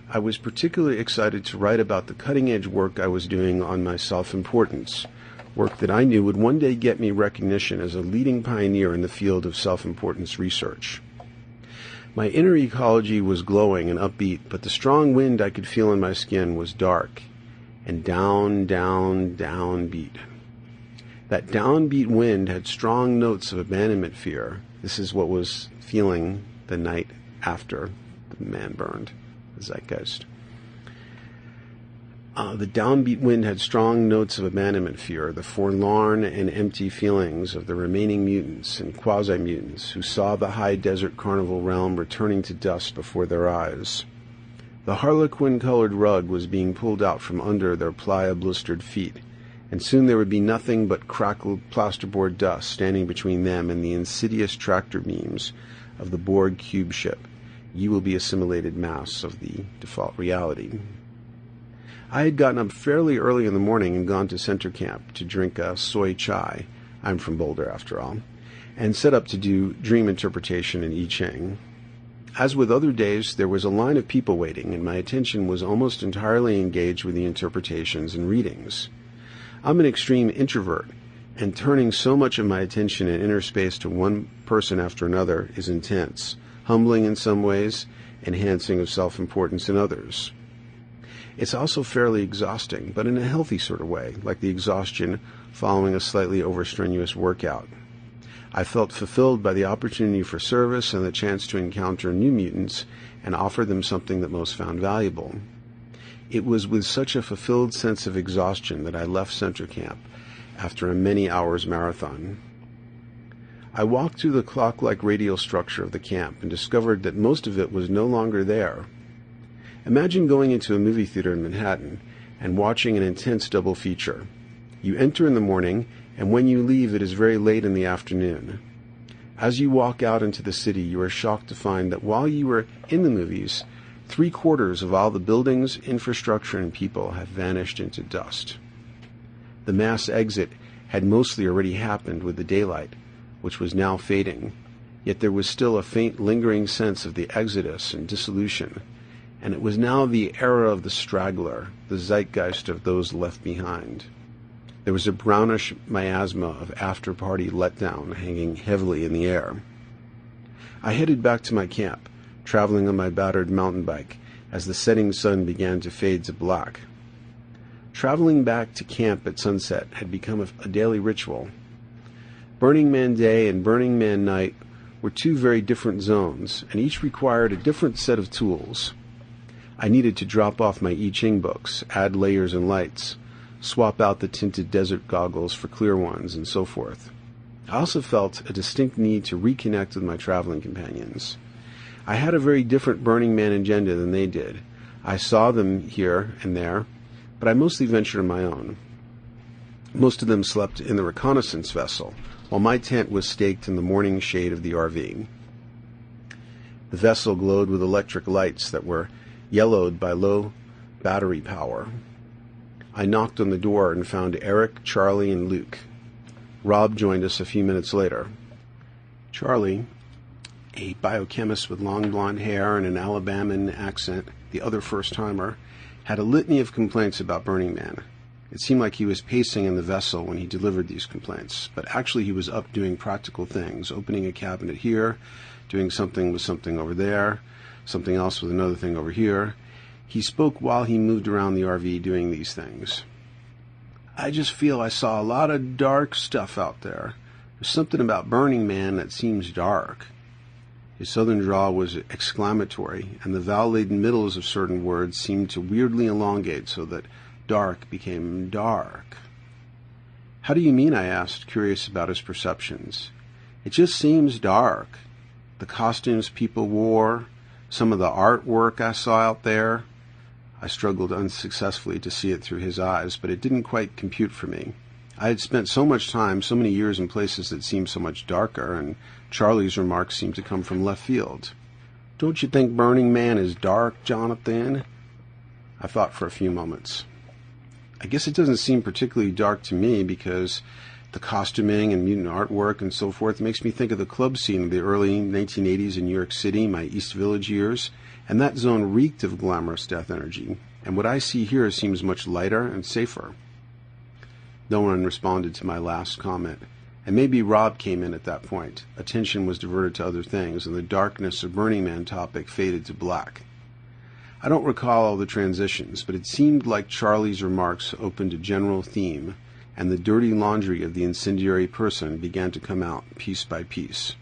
I was particularly excited to write about the cutting edge work I was doing on my self importance work that I knew would one day get me recognition as a leading pioneer in the field of self importance research. My inner ecology was glowing and upbeat, but the strong wind I could feel in my skin was dark and down, down, downbeat. That downbeat wind had strong notes of abandonment fear. This is what was feeling the night after the man burned, the zeitgeist. Uh, the downbeat wind had strong notes of abandonment fear, the forlorn and empty feelings of the remaining mutants and quasi mutants who saw the high desert carnival realm returning to dust before their eyes. The harlequin colored rug was being pulled out from under their playa blistered feet, and soon there would be nothing but crackled plasterboard dust standing between them and the insidious tractor beams of the Borg cube ship. You will be assimilated mass of the default reality. I had gotten up fairly early in the morning and gone to center camp to drink a soy chai. I'm from Boulder, after all, and set up to do dream interpretation in I Ching. As with other days, there was a line of people waiting, and my attention was almost entirely engaged with the interpretations and readings. I'm an extreme introvert, and turning so much of my attention in inner space to one person after another is intense, humbling in some ways, enhancing of self importance in others. It's also fairly exhausting, but in a healthy sort of way, like the exhaustion following a slightly overstrenuous workout. I felt fulfilled by the opportunity for service and the chance to encounter new mutants and offer them something that most found valuable. It was with such a fulfilled sense of exhaustion that I left center camp after a many hours marathon. I walked through the clock like radial structure of the camp and discovered that most of it was no longer there. Imagine going into a movie theater in Manhattan and watching an intense double feature. You enter in the morning, and when you leave, it is very late in the afternoon. As you walk out into the city, you are shocked to find that while you were in the movies, three quarters of all the buildings, infrastructure, and people have vanished into dust. The mass exit had mostly already happened with the daylight, which was now fading, yet there was still a faint lingering sense of the exodus and dissolution and it was now the era of the straggler, the zeitgeist of those left behind. There was a brownish miasma of after party letdown hanging heavily in the air. I headed back to my camp, traveling on my battered mountain bike as the setting sun began to fade to black. Traveling back to camp at sunset had become a daily ritual. Burning Man Day and Burning Man Night were two very different zones, and each required a different set of tools. I needed to drop off my I Ching books, add layers and lights, swap out the tinted desert goggles for clear ones, and so forth. I also felt a distinct need to reconnect with my traveling companions. I had a very different Burning Man agenda than they did. I saw them here and there, but I mostly ventured on my own. Most of them slept in the reconnaissance vessel, while my tent was staked in the morning shade of the RV. The vessel glowed with electric lights that were yellowed by low battery power. I knocked on the door and found Eric, Charlie, and Luke. Rob joined us a few minutes later. Charlie, a biochemist with long blonde hair and an Alabaman accent, the other first timer, had a litany of complaints about Burning Man. It seemed like he was pacing in the vessel when he delivered these complaints, but actually he was up doing practical things, opening a cabinet here, doing something with something over there, something else with another thing over here. He spoke while he moved around the RV doing these things. I just feel I saw a lot of dark stuff out there. There's something about Burning Man that seems dark. His southern drawl was exclamatory, and the vowel laden middles of certain words seemed to weirdly elongate so that dark became dark. How do you mean? I asked, curious about his perceptions. It just seems dark. The costumes people wore, some of the artwork I saw out there, I struggled unsuccessfully to see it through his eyes, but it didn't quite compute for me. I had spent so much time, so many years in places that seemed so much darker, and Charlie's remarks seemed to come from left field. Don't you think Burning Man is dark, Jonathan? I thought for a few moments. I guess it doesn't seem particularly dark to me because the costuming and mutant artwork and so forth makes me think of the club scene of the early 1980s in New York City, my East Village years, and that zone reeked of glamorous death energy. And what I see here seems much lighter and safer. No one responded to my last comment, And maybe Rob came in at that point. Attention was diverted to other things, and the darkness of Burning Man topic faded to black. I don't recall all the transitions, but it seemed like Charlie's remarks opened a general theme, and the dirty laundry of the incendiary person began to come out piece by piece.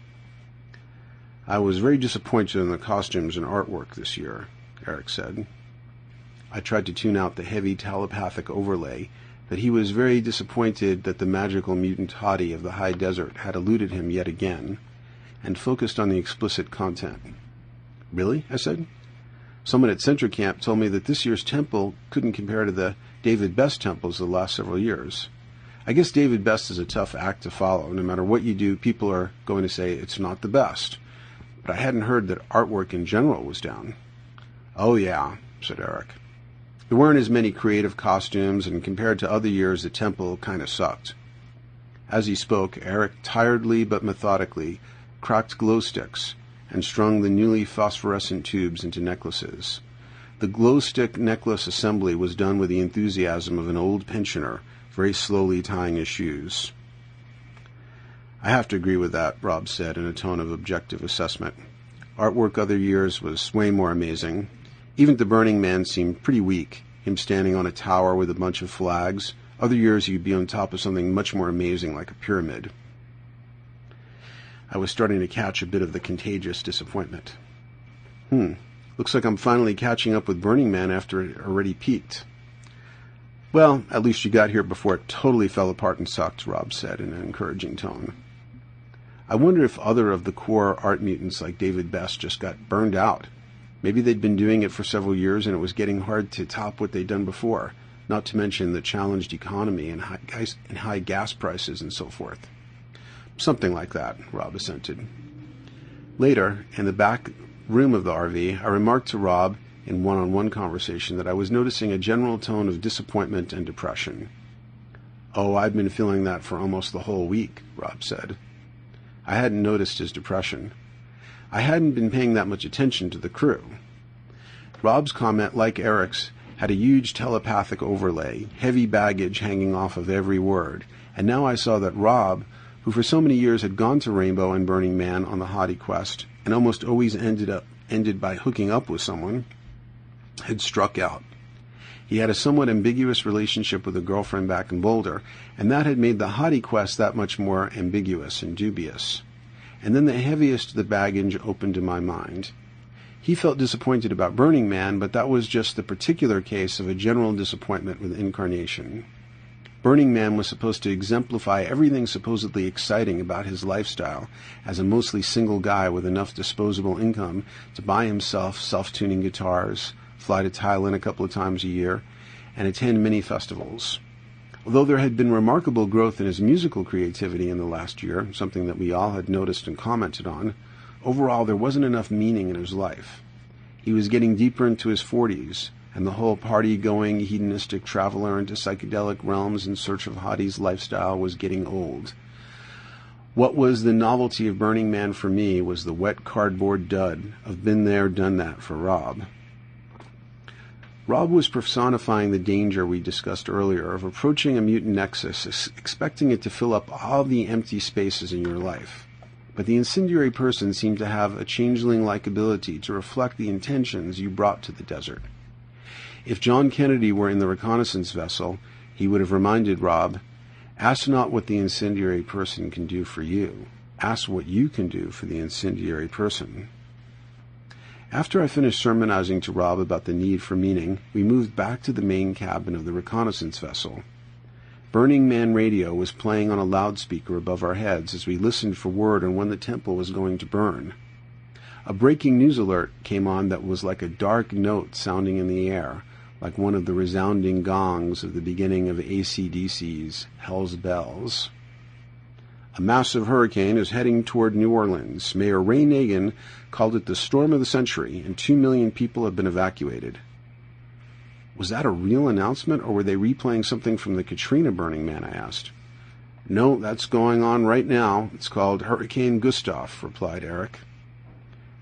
I was very disappointed in the costumes and artwork this year, Eric said. I tried to tune out the heavy telepathic overlay that he was very disappointed that the magical mutant hottie of the high desert had eluded him yet again, and focused on the explicit content. Really? I said. Someone at Center Camp told me that this year's temple couldn't compare to the David Best temples of the last several years. I guess David Best is a tough act to follow. No matter what you do, people are going to say it's not the best but I hadn't heard that artwork in general was down. Oh, yeah, said Eric. There weren't as many creative costumes, and compared to other years, the temple kind of sucked. As he spoke, Eric tiredly but methodically cracked glow sticks and strung the newly phosphorescent tubes into necklaces. The glow stick necklace assembly was done with the enthusiasm of an old pensioner, very slowly tying his shoes. I have to agree with that, Rob said in a tone of objective assessment. Artwork other years was way more amazing. Even the Burning Man seemed pretty weak, him standing on a tower with a bunch of flags. Other years he'd be on top of something much more amazing like a pyramid. I was starting to catch a bit of the contagious disappointment. Hmm, looks like I'm finally catching up with Burning Man after it already peaked. Well, at least you got here before it totally fell apart and sucked, Rob said in an encouraging tone. I wonder if other of the core art mutants like David Best just got burned out. Maybe they'd been doing it for several years and it was getting hard to top what they'd done before, not to mention the challenged economy and high, gas, and high gas prices and so forth. Something like that, Rob assented. Later, in the back room of the RV, I remarked to Rob in one on one conversation that I was noticing a general tone of disappointment and depression. Oh, I've been feeling that for almost the whole week, Rob said. I hadn't noticed his depression. I hadn't been paying that much attention to the crew. Rob's comment, like Eric's, had a huge telepathic overlay, heavy baggage hanging off of every word, and now I saw that Rob, who for so many years had gone to Rainbow and Burning Man on the hottie quest, and almost always ended up ended by hooking up with someone, had struck out. He had a somewhat ambiguous relationship with a girlfriend back in Boulder, and that had made the hottie quest that much more ambiguous and dubious. And then the heaviest of the baggage opened in my mind. He felt disappointed about Burning Man, but that was just the particular case of a general disappointment with Incarnation. Burning Man was supposed to exemplify everything supposedly exciting about his lifestyle as a mostly single guy with enough disposable income to buy himself self-tuning guitars, fly to Thailand a couple of times a year, and attend many festivals. Although there had been remarkable growth in his musical creativity in the last year, something that we all had noticed and commented on, overall there wasn't enough meaning in his life. He was getting deeper into his 40s, and the whole party-going, hedonistic traveler into psychedelic realms in search of hotties lifestyle was getting old. What was the novelty of Burning Man for me was the wet cardboard dud of been there, done that for Rob. Rob was personifying the danger we discussed earlier of approaching a mutant nexus, expecting it to fill up all the empty spaces in your life. But the incendiary person seemed to have a changeling-like ability to reflect the intentions you brought to the desert. If John Kennedy were in the reconnaissance vessel, he would have reminded Rob, ask not what the incendiary person can do for you. Ask what you can do for the incendiary person. After I finished sermonizing to Rob about the need for meaning, we moved back to the main cabin of the reconnaissance vessel. Burning Man radio was playing on a loudspeaker above our heads as we listened for word on when the temple was going to burn. A breaking news alert came on that was like a dark note sounding in the air, like one of the resounding gongs of the beginning of ACDC's Hell's Bells. A massive hurricane is heading toward New Orleans. Mayor Ray Nagin called it the storm of the century, and two million people have been evacuated. Was that a real announcement, or were they replaying something from the Katrina Burning Man? I asked. No, that's going on right now. It's called Hurricane Gustav, replied Eric.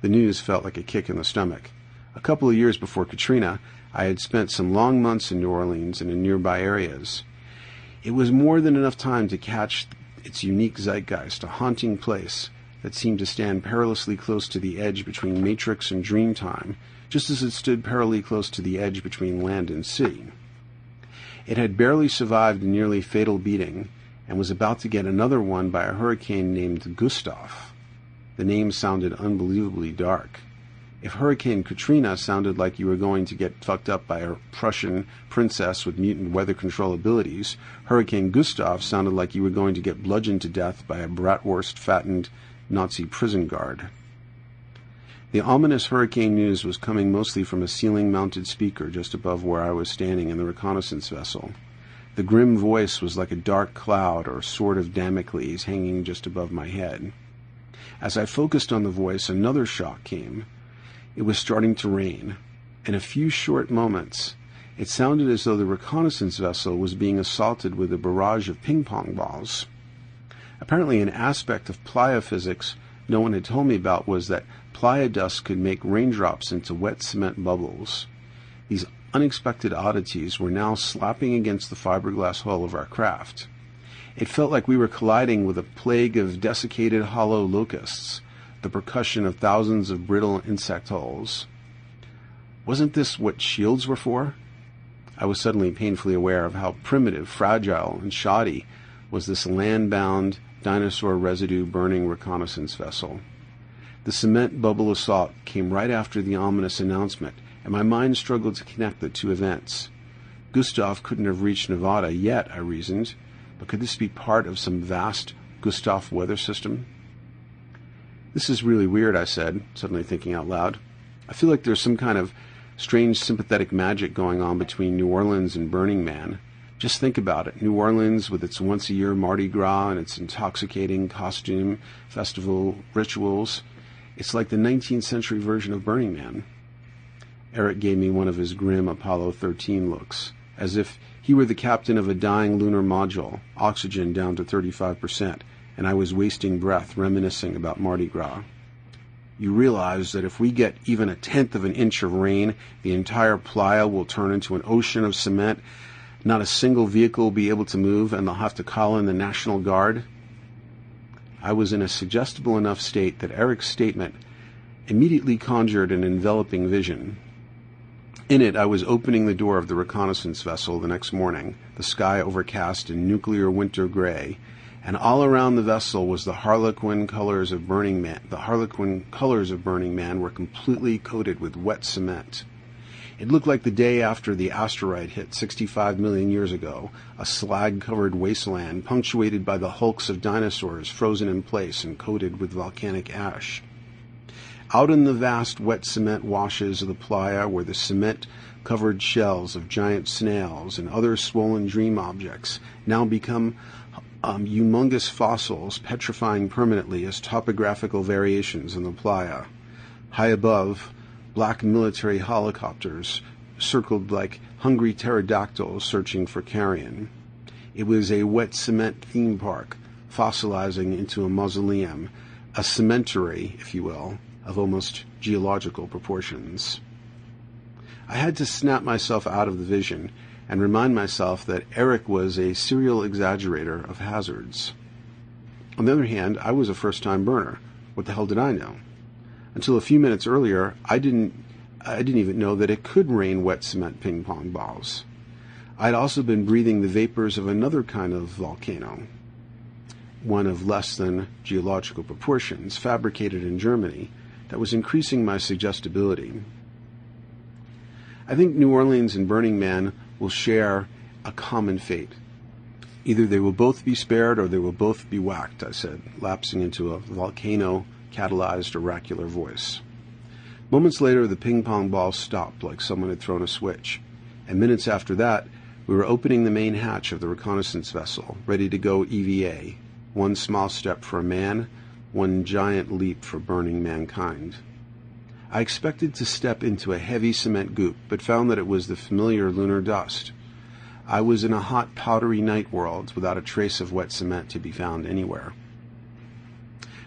The news felt like a kick in the stomach. A couple of years before Katrina, I had spent some long months in New Orleans and in nearby areas. It was more than enough time to catch its unique zeitgeist, a haunting place that seemed to stand perilously close to the edge between Matrix and Dreamtime, just as it stood perilously close to the edge between land and sea. It had barely survived a nearly fatal beating and was about to get another one by a hurricane named Gustav. The name sounded unbelievably dark. If Hurricane Katrina sounded like you were going to get fucked up by a Prussian princess with mutant weather control abilities, Hurricane Gustav sounded like you were going to get bludgeoned to death by a bratwurst fattened Nazi prison guard. The ominous hurricane news was coming mostly from a ceiling mounted speaker just above where I was standing in the reconnaissance vessel. The grim voice was like a dark cloud or sword of Damocles hanging just above my head. As I focused on the voice, another shock came. It was starting to rain. In a few short moments, it sounded as though the reconnaissance vessel was being assaulted with a barrage of ping pong balls. Apparently, an aspect of playa physics no one had told me about was that playa dust could make raindrops into wet cement bubbles. These unexpected oddities were now slapping against the fiberglass hull of our craft. It felt like we were colliding with a plague of desiccated hollow locusts, the percussion of thousands of brittle insect hulls. Wasn't this what shields were for? I was suddenly painfully aware of how primitive, fragile, and shoddy was this land-bound, dinosaur residue burning reconnaissance vessel. The cement bubble assault came right after the ominous announcement, and my mind struggled to connect the two events. Gustav couldn't have reached Nevada yet, I reasoned, but could this be part of some vast Gustav weather system? This is really weird, I said, suddenly thinking out loud. I feel like there's some kind of strange sympathetic magic going on between New Orleans and Burning Man. Just think about it. New Orleans, with its once a year Mardi Gras and its intoxicating costume, festival, rituals, it's like the 19th century version of Burning Man. Eric gave me one of his grim Apollo 13 looks, as if he were the captain of a dying lunar module, oxygen down to 35%, and I was wasting breath reminiscing about Mardi Gras. You realize that if we get even a tenth of an inch of rain, the entire playa will turn into an ocean of cement. Not a single vehicle will be able to move, and they'll have to call in the National Guard. I was in a suggestible enough state that Eric's statement immediately conjured an enveloping vision. In it, I was opening the door of the reconnaissance vessel the next morning, the sky overcast in nuclear winter gray, and all around the vessel was the harlequin colors of Burning Man. The harlequin colors of Burning Man were completely coated with wet cement. It looked like the day after the asteroid hit 65 million years ago, a slag-covered wasteland punctuated by the hulks of dinosaurs frozen in place and coated with volcanic ash. Out in the vast wet cement washes of the playa were the cement covered shells of giant snails and other swollen dream objects, now become um, humongous fossils petrifying permanently as topographical variations in the playa. High above, black military helicopters circled like hungry pterodactyls searching for carrion. It was a wet cement theme park, fossilizing into a mausoleum, a cemetery, if you will, of almost geological proportions. I had to snap myself out of the vision and remind myself that Eric was a serial exaggerator of hazards. On the other hand, I was a first time burner. What the hell did I know? Until a few minutes earlier, I didn't I didn't even know that it could rain wet cement ping pong balls. I'd also been breathing the vapors of another kind of volcano, one of less than geological proportions, fabricated in Germany, that was increasing my suggestibility. I think New Orleans and Burning Man will share a common fate. Either they will both be spared or they will both be whacked, I said, lapsing into a volcano catalyzed oracular voice. Moments later, the ping pong ball stopped like someone had thrown a switch, and minutes after that, we were opening the main hatch of the reconnaissance vessel, ready to go EVA. One small step for a man, one giant leap for burning mankind. I expected to step into a heavy cement goop, but found that it was the familiar lunar dust. I was in a hot, powdery night world without a trace of wet cement to be found anywhere.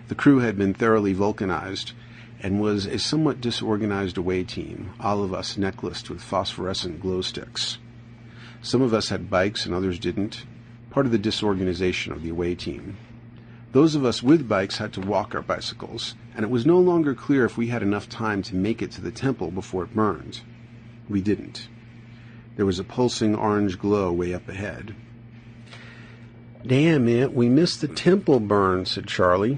The crew had been thoroughly vulcanized and was a somewhat disorganized away team, all of us necklaced with phosphorescent glow sticks. Some of us had bikes and others didn't, part of the disorganization of the away team. Those of us with bikes had to walk our bicycles, and it was no longer clear if we had enough time to make it to the temple before it burned. We didn't. There was a pulsing orange glow way up ahead. Damn it, we missed the temple burn, said Charlie.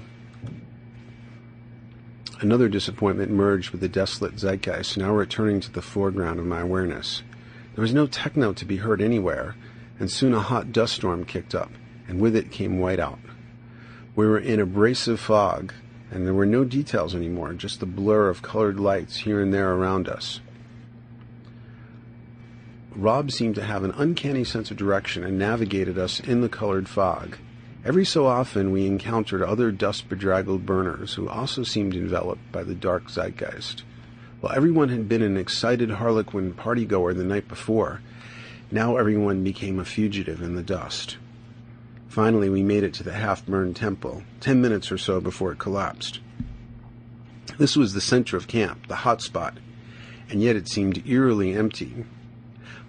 Another disappointment merged with the desolate zeitgeist, now returning to the foreground of my awareness. There was no techno to be heard anywhere, and soon a hot dust storm kicked up, and with it came whiteout. We were in abrasive fog, and there were no details anymore, just the blur of colored lights here and there around us. Rob seemed to have an uncanny sense of direction and navigated us in the colored fog. Every so often we encountered other dust bedraggled burners who also seemed enveloped by the dark zeitgeist. While everyone had been an excited harlequin partygoer the night before, now everyone became a fugitive in the dust. Finally, we made it to the half burned temple, ten minutes or so before it collapsed. This was the center of camp, the hot spot, and yet it seemed eerily empty.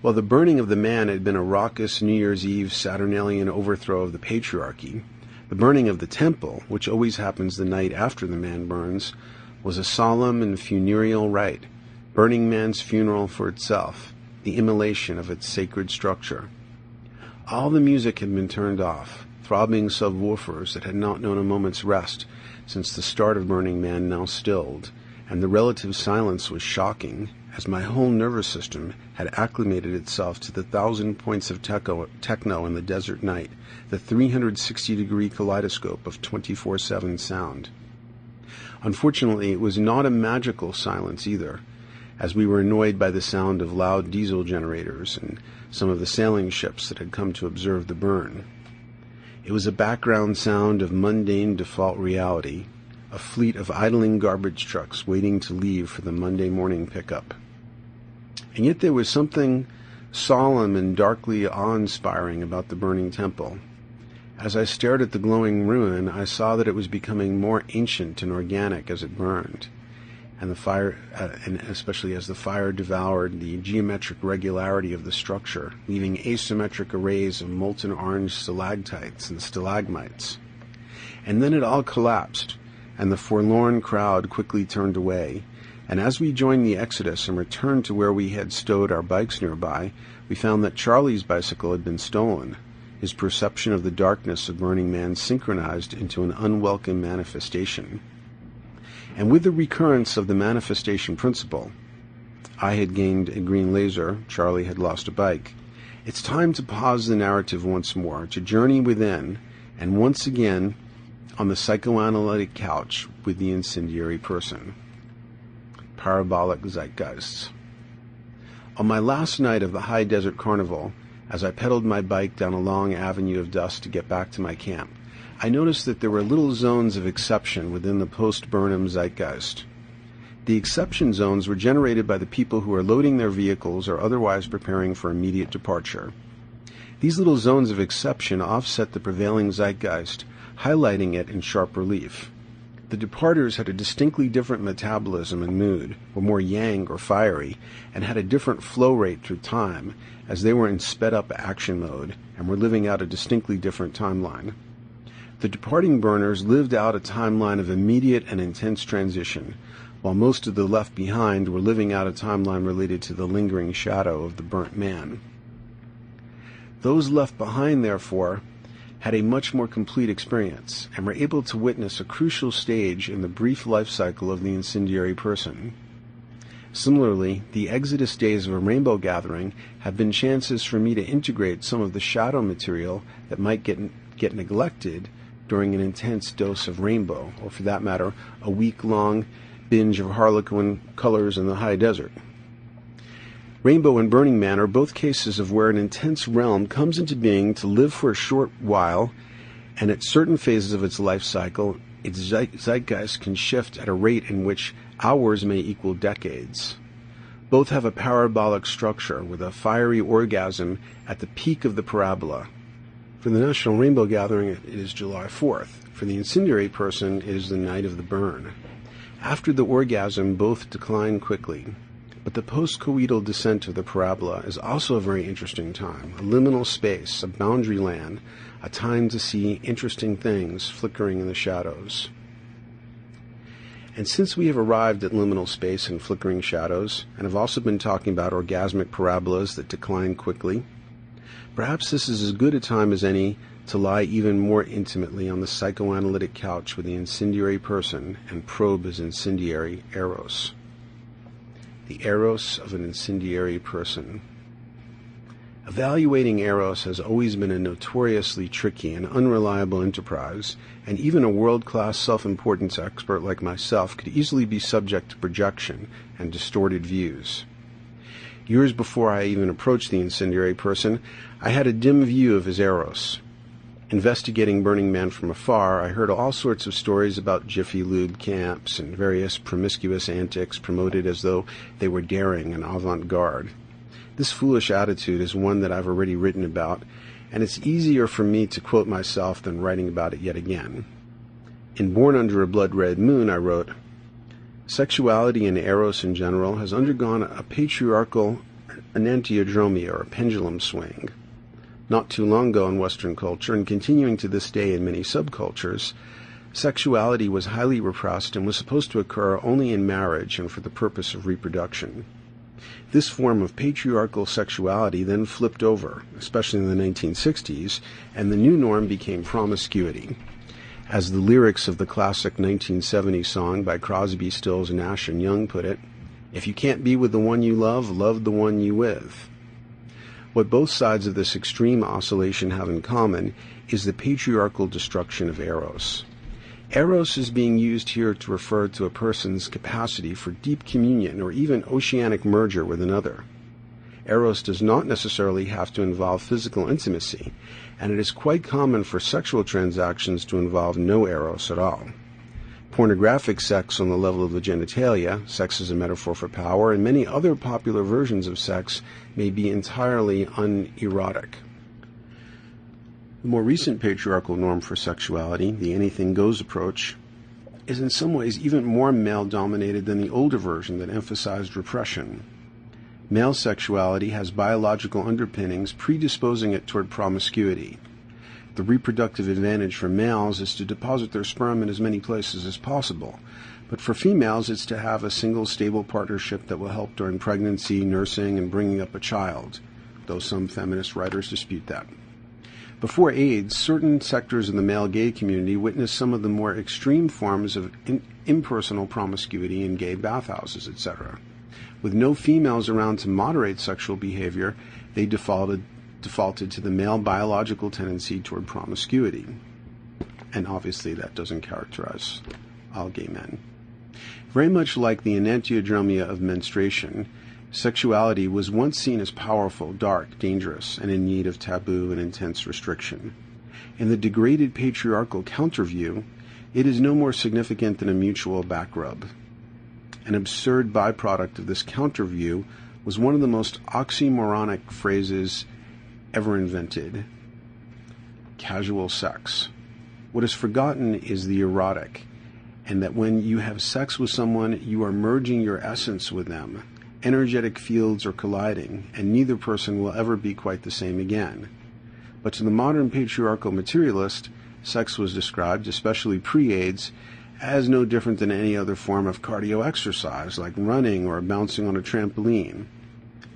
While the burning of the man had been a raucous New Year's Eve Saturnalian overthrow of the patriarchy, the burning of the temple, which always happens the night after the man burns, was a solemn and funereal rite, Burning Man's funeral for itself, the immolation of its sacred structure. All the music had been turned off, throbbing subwoofers that had not known a moment's rest since the start of Burning Man now stilled, and the relative silence was shocking as my whole nervous system had acclimated itself to the thousand points of techno in the desert night, the 360 degree kaleidoscope of 24 7 sound. Unfortunately, it was not a magical silence either, as we were annoyed by the sound of loud diesel generators and some of the sailing ships that had come to observe the burn. It was a background sound of mundane default reality, a fleet of idling garbage trucks waiting to leave for the Monday morning pickup. And yet there was something solemn and darkly awe-inspiring about the burning temple. As I stared at the glowing ruin, I saw that it was becoming more ancient and organic as it burned, and the fire, uh, and especially as the fire devoured the geometric regularity of the structure, leaving asymmetric arrays of molten orange stalactites and stalagmites. And then it all collapsed, and the forlorn crowd quickly turned away, and as we joined the exodus and returned to where we had stowed our bikes nearby, we found that Charlie's bicycle had been stolen. His perception of the darkness of Burning Man synchronized into an unwelcome manifestation. And with the recurrence of the manifestation principle, I had gained a green laser, Charlie had lost a bike. It's time to pause the narrative once more, to journey within, and once again on the psychoanalytic couch with the incendiary person parabolic zeitgeists. On my last night of the High Desert Carnival, as I pedaled my bike down a long avenue of dust to get back to my camp, I noticed that there were little zones of exception within the post-Burnham zeitgeist. The exception zones were generated by the people who are loading their vehicles or otherwise preparing for immediate departure. These little zones of exception offset the prevailing zeitgeist, highlighting it in sharp relief. The departers had a distinctly different metabolism and mood, were more yang or fiery, and had a different flow rate through time, as they were in sped up action mode and were living out a distinctly different timeline. The departing burners lived out a timeline of immediate and intense transition, while most of the left behind were living out a timeline related to the lingering shadow of the burnt man. Those left behind, therefore, had a much more complete experience and were able to witness a crucial stage in the brief life cycle of the incendiary person. Similarly, the exodus days of a rainbow gathering have been chances for me to integrate some of the shadow material that might get, get neglected during an intense dose of rainbow, or for that matter, a week long binge of harlequin colors in the high desert. Rainbow and Burning Man are both cases of where an intense realm comes into being to live for a short while, and at certain phases of its life cycle, its zeitgeist can shift at a rate in which hours may equal decades. Both have a parabolic structure with a fiery orgasm at the peak of the parabola. For the National Rainbow Gathering, it is July 4th. For the incendiary person, it is the night of the burn. After the orgasm, both decline quickly. But the postcoital descent of the parabola is also a very interesting time, a liminal space, a boundary land, a time to see interesting things flickering in the shadows. And since we have arrived at liminal space and flickering shadows, and have also been talking about orgasmic parabolas that decline quickly, perhaps this is as good a time as any to lie even more intimately on the psychoanalytic couch with the incendiary person and probe his incendiary eros the eros of an incendiary person. Evaluating eros has always been a notoriously tricky and unreliable enterprise, and even a world class self importance expert like myself could easily be subject to projection and distorted views. Years before I even approached the incendiary person, I had a dim view of his eros, Investigating Burning Man from afar, I heard all sorts of stories about Jiffy Lube camps and various promiscuous antics promoted as though they were daring and avant garde. This foolish attitude is one that I've already written about, and it's easier for me to quote myself than writing about it yet again. In Born Under a Blood Red Moon, I wrote, Sexuality and Eros in general has undergone a patriarchal enantiodromia or pendulum swing not too long ago in Western culture, and continuing to this day in many subcultures, sexuality was highly repressed and was supposed to occur only in marriage and for the purpose of reproduction. This form of patriarchal sexuality then flipped over, especially in the 1960s, and the new norm became promiscuity. As the lyrics of the classic 1970 song by Crosby, Stills, Nash and Young put it, if you can't be with the one you love, love the one you with. What both sides of this extreme oscillation have in common is the patriarchal destruction of Eros. Eros is being used here to refer to a person's capacity for deep communion or even oceanic merger with another. Eros does not necessarily have to involve physical intimacy, and it is quite common for sexual transactions to involve no Eros at all pornographic sex on the level of the genitalia, sex as a metaphor for power, and many other popular versions of sex may be entirely unerotic. The more recent patriarchal norm for sexuality, the anything goes approach, is in some ways even more male dominated than the older version that emphasized repression. Male sexuality has biological underpinnings predisposing it toward promiscuity. The reproductive advantage for males is to deposit their sperm in as many places as possible. But for females, it's to have a single stable partnership that will help during pregnancy, nursing, and bringing up a child, though some feminist writers dispute that. Before AIDS, certain sectors of the male gay community witnessed some of the more extreme forms of in- impersonal promiscuity in gay bathhouses, etc. With no females around to moderate sexual behavior, they defaulted defaulted to the male biological tendency toward promiscuity. And obviously, that doesn't characterize all gay men. Very much like the enantiodromia of menstruation, sexuality was once seen as powerful, dark, dangerous, and in need of taboo and intense restriction. In the degraded patriarchal counterview, it is no more significant than a mutual back rub. An absurd byproduct of this counterview was one of the most oxymoronic phrases ever invented casual sex. What is forgotten is the erotic, and that when you have sex with someone, you are merging your essence with them. Energetic fields are colliding, and neither person will ever be quite the same again. But to the modern patriarchal materialist, sex was described, especially pre AIDS, as no different than any other form of cardio exercise, like running or bouncing on a trampoline.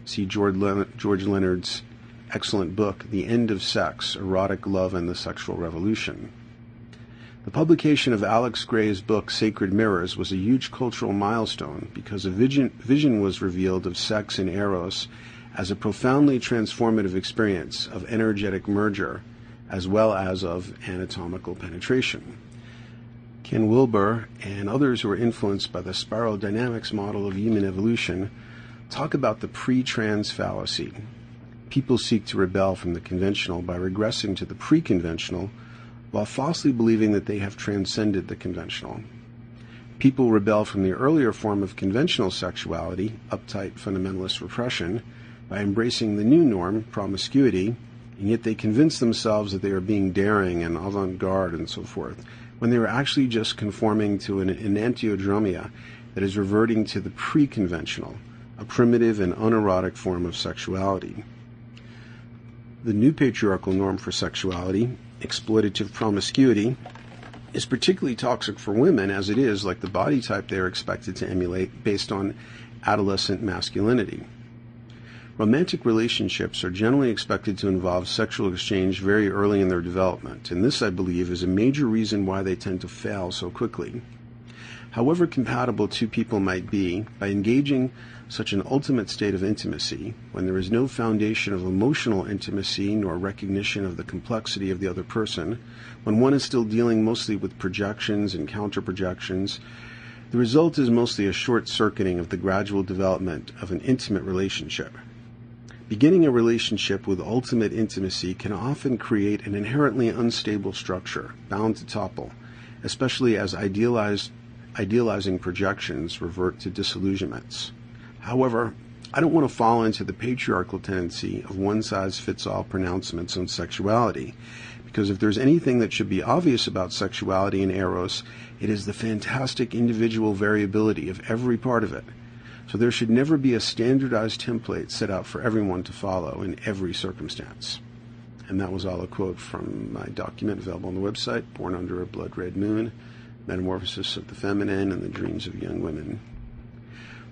See George, George Leonard's excellent book, The End of Sex Erotic Love and the Sexual Revolution. The publication of Alex Grey's book Sacred Mirrors was a huge cultural milestone because a vision, vision was revealed of sex and Eros as a profoundly transformative experience of energetic merger as well as of anatomical penetration. Ken Wilber and others who were influenced by the spiral dynamics model of human evolution talk about the pre trans fallacy, people seek to rebel from the conventional by regressing to the pre conventional while falsely believing that they have transcended the conventional. People rebel from the earlier form of conventional sexuality, uptight fundamentalist repression, by embracing the new norm, promiscuity, and yet they convince themselves that they are being daring and avant garde and so forth, when they are actually just conforming to an enantiodromia that is reverting to the pre conventional, a primitive and unerotic form of sexuality. The new patriarchal norm for sexuality, exploitative promiscuity, is particularly toxic for women as it is like the body type they are expected to emulate based on adolescent masculinity. Romantic relationships are generally expected to involve sexual exchange very early in their development, and this, I believe, is a major reason why they tend to fail so quickly. However compatible two people might be, by engaging such an ultimate state of intimacy, when there is no foundation of emotional intimacy nor recognition of the complexity of the other person, when one is still dealing mostly with projections and counter projections, the result is mostly a short circuiting of the gradual development of an intimate relationship. Beginning a relationship with ultimate intimacy can often create an inherently unstable structure, bound to topple, especially as idealized, idealizing projections revert to disillusionments. However, I don't want to fall into the patriarchal tendency of one size fits all pronouncements on sexuality, because if there's anything that should be obvious about sexuality and Eros, it is the fantastic individual variability of every part of it. So there should never be a standardized template set out for everyone to follow in every circumstance. And that was all a quote from my document available on the website, Born Under a Blood Red Moon, Metamorphosis of the Feminine and the Dreams of Young Women.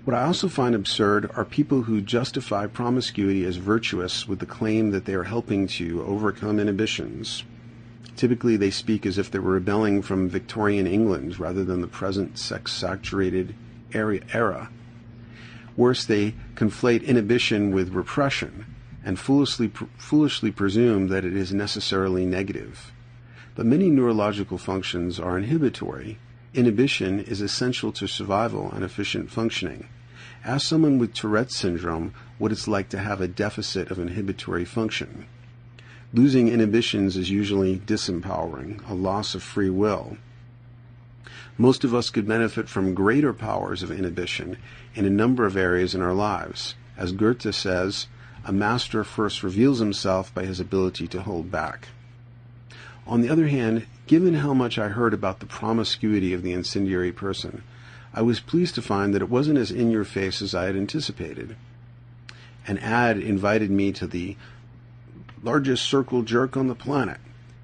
What I also find absurd are people who justify promiscuity as virtuous with the claim that they are helping to overcome inhibitions. Typically, they speak as if they were rebelling from Victorian England rather than the present sex saturated era Worse, they conflate inhibition with repression and foolishly, foolishly presume that it is necessarily negative. But many neurological functions are inhibitory. Inhibition is essential to survival and efficient functioning. Ask someone with Tourette's syndrome what it's like to have a deficit of inhibitory function. Losing inhibitions is usually disempowering, a loss of free will. Most of us could benefit from greater powers of inhibition in a number of areas in our lives. As Goethe says, a master first reveals himself by his ability to hold back. On the other hand, given how much I heard about the promiscuity of the incendiary person, I was pleased to find that it wasn't as in your face as I had anticipated. An ad invited me to the largest circle jerk on the planet,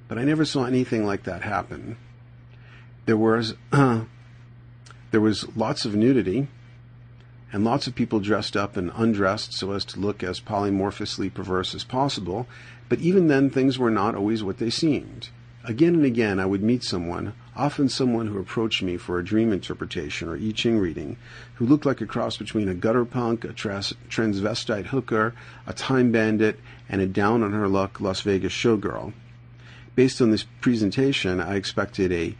but I never saw anything like that happen. There was uh, (clears throat) there was lots of nudity and lots of people dressed up and undressed so as to look as polymorphously perverse as possible, but even then things were not always what they seemed. Again and again I would meet someone, often someone who approached me for a dream interpretation or I Ching reading, who looked like a cross between a gutter punk, a trans- transvestite hooker, a time bandit, and a down on her luck Las Vegas showgirl. Based on this presentation, I expected a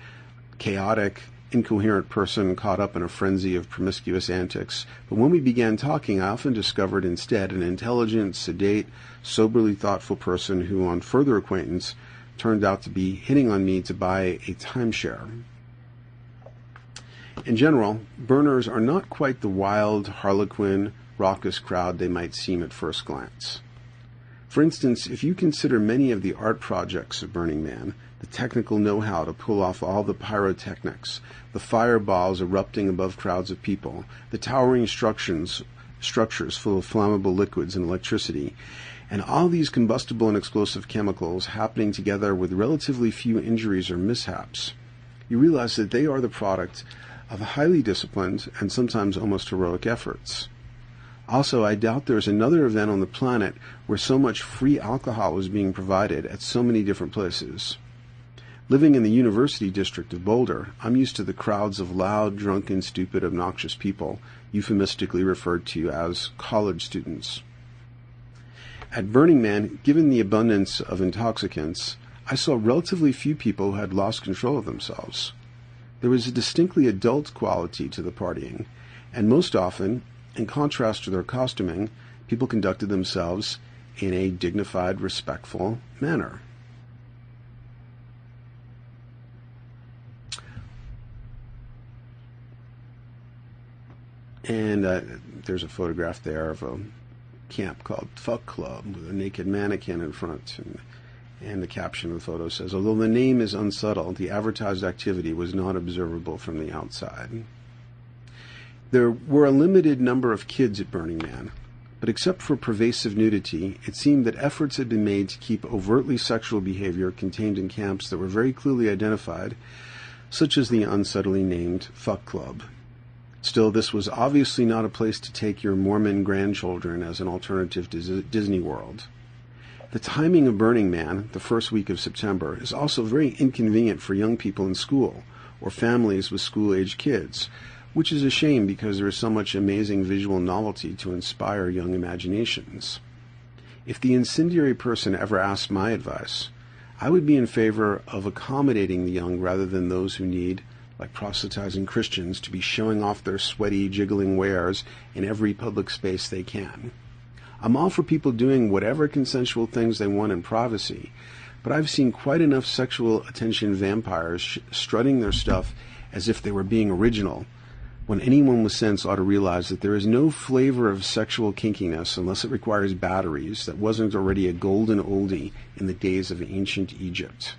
chaotic, incoherent person caught up in a frenzy of promiscuous antics. But when we began talking, I often discovered instead an intelligent, sedate, soberly thoughtful person who, on further acquaintance, turned out to be hitting on me to buy a timeshare. In general, burners are not quite the wild, harlequin, raucous crowd they might seem at first glance. For instance, if you consider many of the art projects of Burning Man, the technical know-how to pull off all the pyrotechnics, the fireballs erupting above crowds of people, the towering structures, structures full of flammable liquids and electricity, and all these combustible and explosive chemicals happening together with relatively few injuries or mishaps, you realize that they are the product of highly disciplined and sometimes almost heroic efforts. Also, I doubt there's another event on the planet where so much free alcohol is being provided at so many different places. Living in the University District of Boulder, I'm used to the crowds of loud, drunken, stupid, obnoxious people, euphemistically referred to as college students. At Burning Man, given the abundance of intoxicants, I saw relatively few people who had lost control of themselves. There was a distinctly adult quality to the partying, and most often, in contrast to their costuming, people conducted themselves in a dignified, respectful manner. And uh, there's a photograph there of a camp called Fuck Club with a naked mannequin in front. And, and the caption of the photo says, Although the name is unsubtle, the advertised activity was not observable from the outside. There were a limited number of kids at Burning Man, but except for pervasive nudity, it seemed that efforts had been made to keep overtly sexual behavior contained in camps that were very clearly identified, such as the unsettling named Fuck Club. Still, this was obviously not a place to take your Mormon grandchildren as an alternative to Disney World. The timing of Burning Man, the first week of September, is also very inconvenient for young people in school or families with school age kids, which is a shame because there is so much amazing visual novelty to inspire young imaginations. If the incendiary person ever asked my advice, I would be in favor of accommodating the young rather than those who need, like proselytizing Christians, to be showing off their sweaty, jiggling wares in every public space they can. I'm all for people doing whatever consensual things they want in privacy, but I've seen quite enough sexual attention vampires strutting their stuff as if they were being original when anyone with sense ought to realize that there is no flavor of sexual kinkiness unless it requires batteries that wasn't already a golden oldie in the days of ancient Egypt.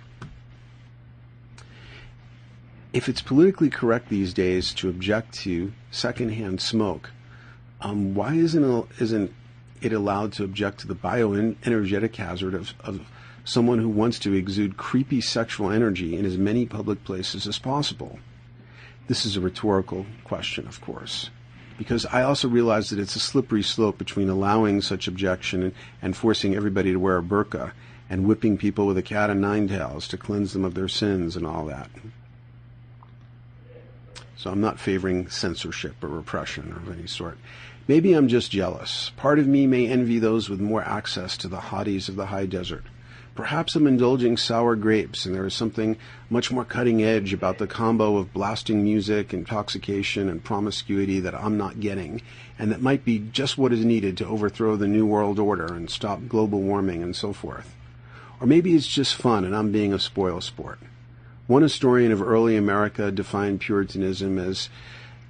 If it's politically correct these days to object to secondhand smoke, um, why isn't, isn't it allowed to object to the bioenergetic hazard of, of someone who wants to exude creepy sexual energy in as many public places as possible? This is a rhetorical question, of course, because I also realize that it's a slippery slope between allowing such objection and, and forcing everybody to wear a burqa and whipping people with a cat o' nine tails to cleanse them of their sins and all that. So I'm not favoring censorship or repression of any sort. Maybe I'm just jealous. Part of me may envy those with more access to the hotties of the high desert. Perhaps I'm indulging sour grapes, and there is something much more cutting edge about the combo of blasting music, intoxication, and promiscuity that I'm not getting, and that might be just what is needed to overthrow the New World Order and stop global warming and so forth. Or maybe it's just fun and I'm being a spoil sport. One historian of early America defined Puritanism as,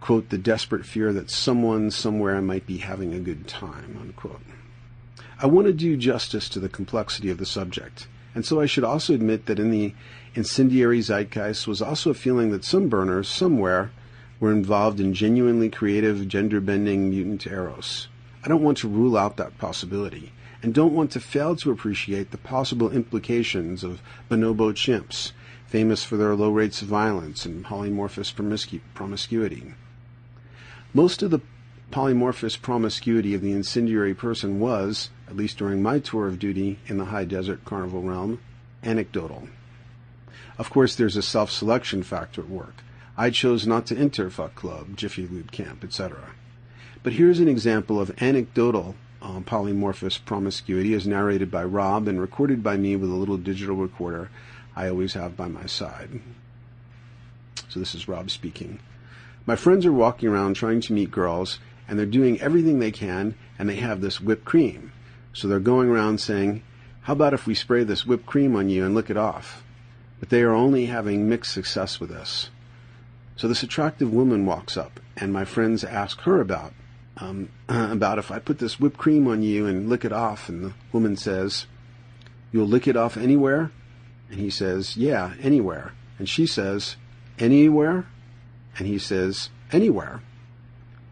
quote, the desperate fear that someone somewhere might be having a good time, unquote. I want to do justice to the complexity of the subject, and so I should also admit that in the incendiary zeitgeist was also a feeling that some burners somewhere were involved in genuinely creative, gender bending mutant eros. I don't want to rule out that possibility, and don't want to fail to appreciate the possible implications of bonobo chimps, famous for their low rates of violence and polymorphous promiscu- promiscuity. Most of the polymorphous promiscuity of the incendiary person was, at least during my tour of duty in the high desert carnival realm, anecdotal. Of course, there's a self selection factor at work. I chose not to enter Fuck Club, Jiffy Lube Camp, etc. But here's an example of anecdotal um, polymorphous promiscuity as narrated by Rob and recorded by me with a little digital recorder I always have by my side. So this is Rob speaking. My friends are walking around trying to meet girls and they're doing everything they can, and they have this whipped cream. So they're going around saying, How about if we spray this whipped cream on you and lick it off? But they are only having mixed success with this. So this attractive woman walks up, and my friends ask her about um, (clears throat) about if I put this whipped cream on you and lick it off, and the woman says, "You'll lick it off anywhere," and he says, "Yeah, anywhere," and she says, "Anywhere," and he says, "Anywhere."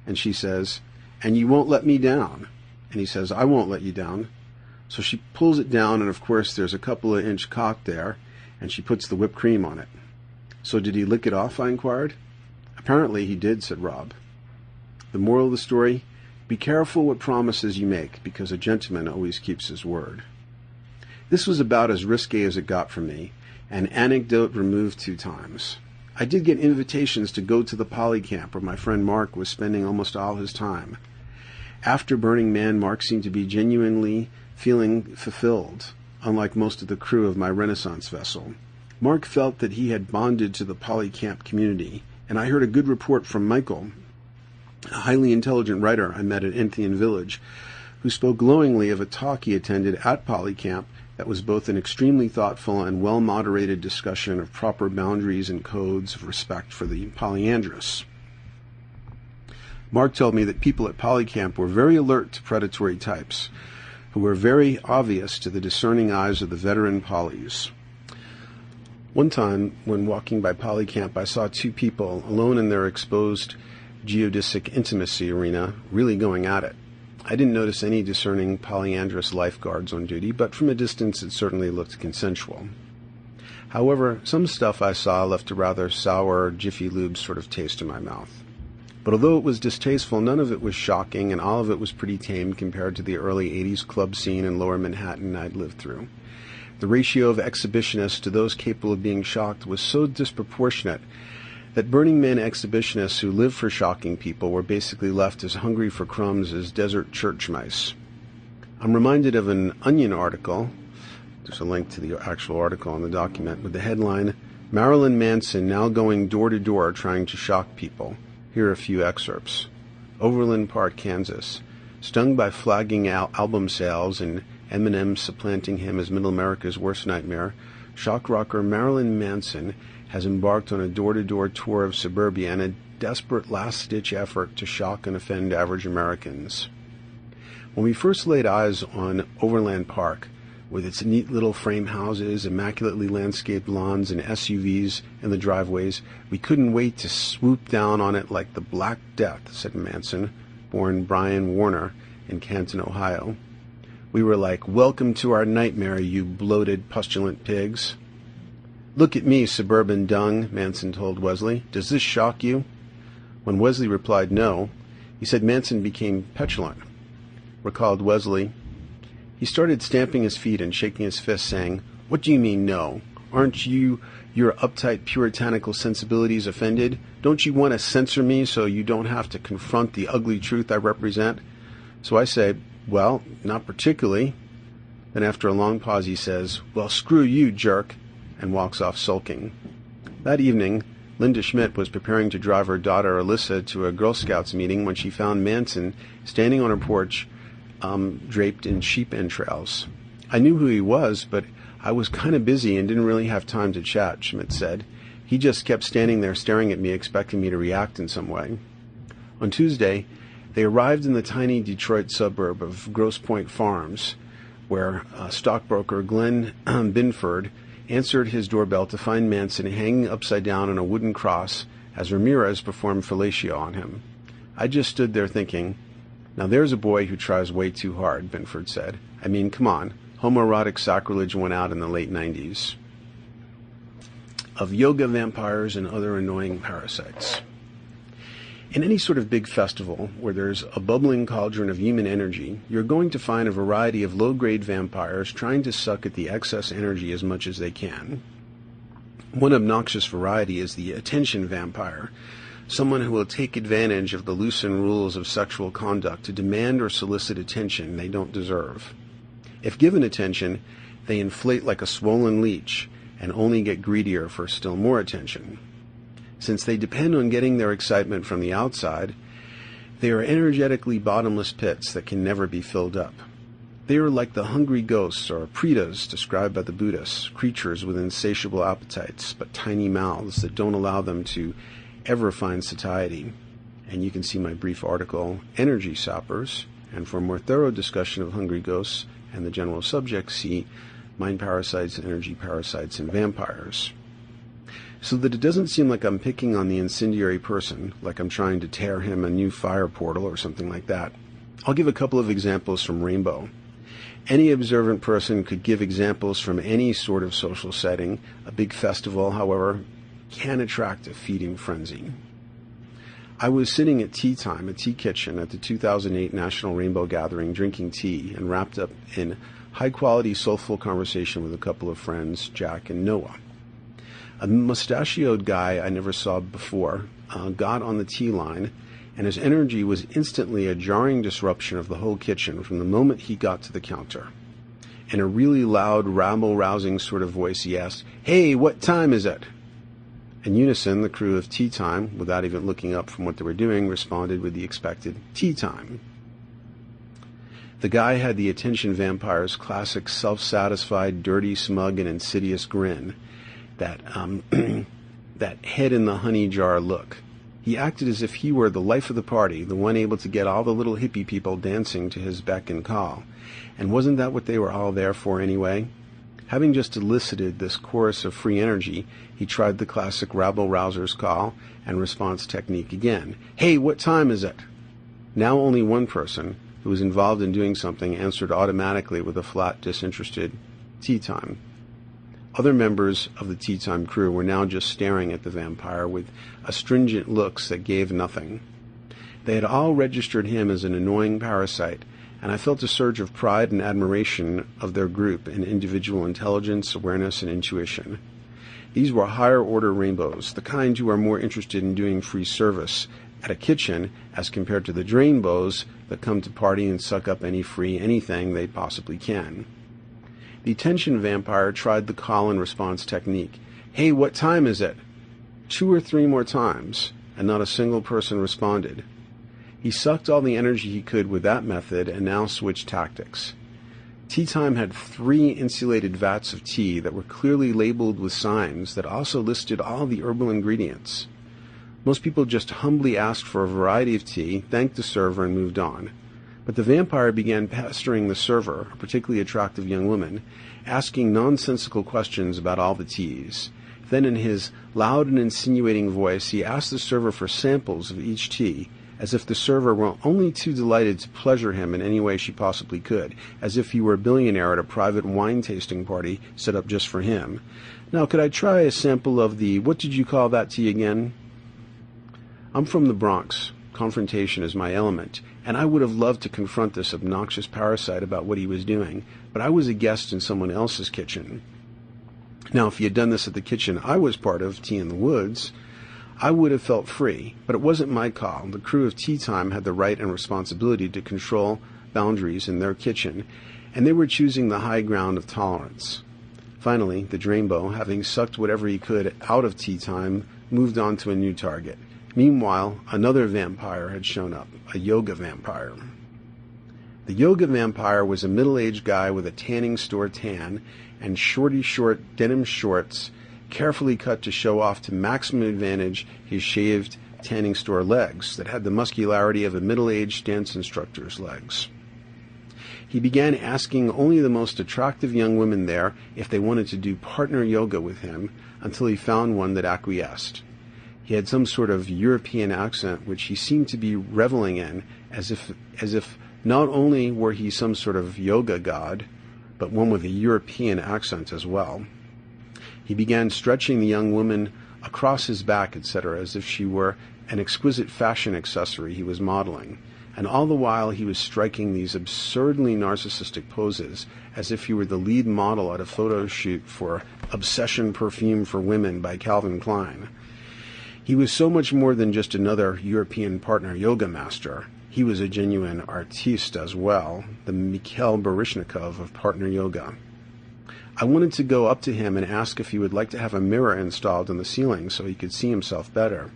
And she says, And you won't let me down. And he says, I won't let you down. So she pulls it down, and of course, there's a couple of inch cock there, and she puts the whipped cream on it. So did he lick it off? I inquired. Apparently he did, said Rob. The moral of the story be careful what promises you make, because a gentleman always keeps his word. This was about as risque as it got for me, an anecdote removed two times. I did get invitations to go to the poly camp where my friend Mark was spending almost all his time. After Burning Man, Mark seemed to be genuinely feeling fulfilled, unlike most of the crew of my Renaissance vessel. Mark felt that he had bonded to the poly camp community, and I heard a good report from Michael, a highly intelligent writer I met at Entheon Village, who spoke glowingly of a talk he attended at Polycamp that was both an extremely thoughtful and well moderated discussion of proper boundaries and codes of respect for the polyandrous. Mark told me that people at Polycamp were very alert to predatory types, who were very obvious to the discerning eyes of the veteran polys. One time, when walking by Polycamp, I saw two people alone in their exposed geodesic intimacy arena really going at it. I didn't notice any discerning polyandrous lifeguards on duty, but from a distance it certainly looked consensual. However, some stuff I saw left a rather sour Jiffy Lube sort of taste in my mouth. But although it was distasteful, none of it was shocking, and all of it was pretty tame compared to the early 80s club scene in lower Manhattan I'd lived through. The ratio of exhibitionists to those capable of being shocked was so disproportionate that Burning Man exhibitionists who live for shocking people were basically left as hungry for crumbs as desert church mice. I'm reminded of an Onion article. There's a link to the actual article on the document with the headline Marilyn Manson now going door to door trying to shock people. Here are a few excerpts. Overland Park, Kansas. Stung by flagging al- album sales and Eminem supplanting him as Middle America's worst nightmare, shock rocker Marilyn Manson has embarked on a door to door tour of suburbia and a desperate last ditch effort to shock and offend average Americans. When we first laid eyes on Overland Park, with its neat little frame houses, immaculately landscaped lawns, and SUVs in the driveways, we couldn't wait to swoop down on it like the Black Death, said Manson, born Brian Warner in Canton, Ohio. We were like, Welcome to our nightmare, you bloated, pustulant pigs. Look at me, suburban dung, Manson told Wesley. Does this shock you? When Wesley replied no, he said Manson became petulant. Recalled Wesley. He started stamping his feet and shaking his fist, saying, What do you mean no? Aren't you your uptight puritanical sensibilities offended? Don't you want to censor me so you don't have to confront the ugly truth I represent? So I say, Well, not particularly. Then after a long pause he says, Well, screw you, jerk and walks off sulking. That evening, Linda Schmidt was preparing to drive her daughter Alyssa to a Girl Scouts meeting when she found Manson standing on her porch, um, draped in sheep entrails. I knew who he was, but I was kind of busy and didn't really have time to chat, Schmidt said. He just kept standing there staring at me, expecting me to react in some way. On Tuesday, they arrived in the tiny Detroit suburb of Grosse Pointe Farms, where uh, stockbroker Glenn (clears throat) Binford answered his doorbell to find Manson hanging upside down on a wooden cross as Ramirez performed fellatio on him. I just stood there thinking, now there's a boy who tries way too hard, Binford said. I mean, come on. Homoerotic sacrilege went out in the late 90s. Of yoga vampires and other annoying parasites. In any sort of big festival where there's a bubbling cauldron of human energy, you're going to find a variety of low grade vampires trying to suck at the excess energy as much as they can. One obnoxious variety is the attention vampire, someone who will take advantage of the loosened rules of sexual conduct to demand or solicit attention they don't deserve. If given attention, they inflate like a swollen leech and only get greedier for still more attention. Since they depend on getting their excitement from the outside, they are energetically bottomless pits that can never be filled up. They are like the hungry ghosts or pretas described by the Buddhists, creatures with insatiable appetites but tiny mouths that don't allow them to ever find satiety. And you can see my brief article, Energy Soppers, And for a more thorough discussion of hungry ghosts and the general subject, see Mind Parasites, Energy Parasites, and Vampires so that it doesn't seem like I'm picking on the incendiary person, like I'm trying to tear him a new fire portal or something like that. I'll give a couple of examples from Rainbow. Any observant person could give examples from any sort of social setting. A big festival, however, can attract a feeding frenzy. I was sitting at tea time, a tea kitchen at the 2008 National Rainbow Gathering, drinking tea and wrapped up in high quality, soulful conversation with a couple of friends, Jack and Noah. A mustachioed guy I never saw before uh, got on the tea line, and his energy was instantly a jarring disruption of the whole kitchen from the moment he got to the counter. In a really loud, rabble rousing sort of voice, he asked, Hey, what time is it? In unison, the crew of Tea Time, without even looking up from what they were doing, responded with the expected Tea Time. The guy had the attention vampire's classic self satisfied, dirty, smug, and insidious grin that um, (clears throat) that head in the honey jar look. He acted as if he were the life of the party, the one able to get all the little hippie people dancing to his beck and call. And wasn't that what they were all there for anyway? Having just elicited this chorus of free energy, he tried the classic rabble rouser's call and response technique again. Hey, what time is it? Now only one person, who was involved in doing something, answered automatically with a flat, disinterested tea time. Other members of the tea time crew were now just staring at the vampire with astringent looks that gave nothing. They had all registered him as an annoying parasite, and I felt a surge of pride and admiration of their group in individual intelligence, awareness, and intuition. These were higher order rainbows, the kind who are more interested in doing free service at a kitchen as compared to the drainbows that come to party and suck up any free anything they possibly can. The attention vampire tried the call and response technique. Hey, what time is it? Two or three more times, and not a single person responded. He sucked all the energy he could with that method and now switched tactics. Tea Time had three insulated vats of tea that were clearly labeled with signs that also listed all the herbal ingredients. Most people just humbly asked for a variety of tea, thanked the server, and moved on. But the vampire began pestering the server, a particularly attractive young woman, asking nonsensical questions about all the teas. Then, in his loud and insinuating voice, he asked the server for samples of each tea, as if the server were only too delighted to pleasure him in any way she possibly could, as if he were a billionaire at a private wine tasting party set up just for him. Now, could I try a sample of the, what did you call that tea again? I'm from the Bronx. Confrontation is my element, and I would have loved to confront this obnoxious parasite about what he was doing, but I was a guest in someone else's kitchen. Now, if he had done this at the kitchen I was part of, Tea in the Woods, I would have felt free, but it wasn't my call. The crew of Tea Time had the right and responsibility to control boundaries in their kitchen, and they were choosing the high ground of tolerance. Finally, the Drainbow, having sucked whatever he could out of Tea Time, moved on to a new target. Meanwhile, another vampire had shown up, a yoga vampire. The yoga vampire was a middle aged guy with a tanning store tan and shorty short denim shorts carefully cut to show off to maximum advantage his shaved tanning store legs that had the muscularity of a middle aged dance instructor's legs. He began asking only the most attractive young women there if they wanted to do partner yoga with him until he found one that acquiesced. He had some sort of European accent which he seemed to be reveling in as if as if not only were he some sort of yoga god, but one with a European accent as well. He began stretching the young woman across his back, etc., as if she were an exquisite fashion accessory he was modeling, and all the while he was striking these absurdly narcissistic poses as if he were the lead model at a photo shoot for Obsession Perfume for Women by Calvin Klein. He was so much more than just another European partner yoga master. He was a genuine artiste as well, the Mikhail Baryshnikov of partner yoga. I wanted to go up to him and ask if he would like to have a mirror installed in the ceiling so he could see himself better.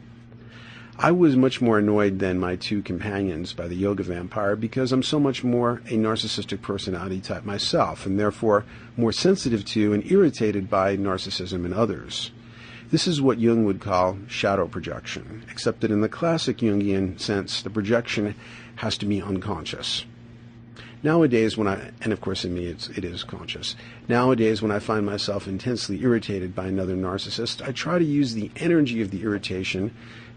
I was much more annoyed than my two companions by the yoga vampire because I'm so much more a narcissistic personality type myself and therefore more sensitive to and irritated by narcissism in others. This is what Jung would call shadow projection, except that in the classic Jungian sense, the projection has to be unconscious. Nowadays, when I, and of course in me it's, it is conscious, nowadays when I find myself intensely irritated by another narcissist, I try to use the energy of the irritation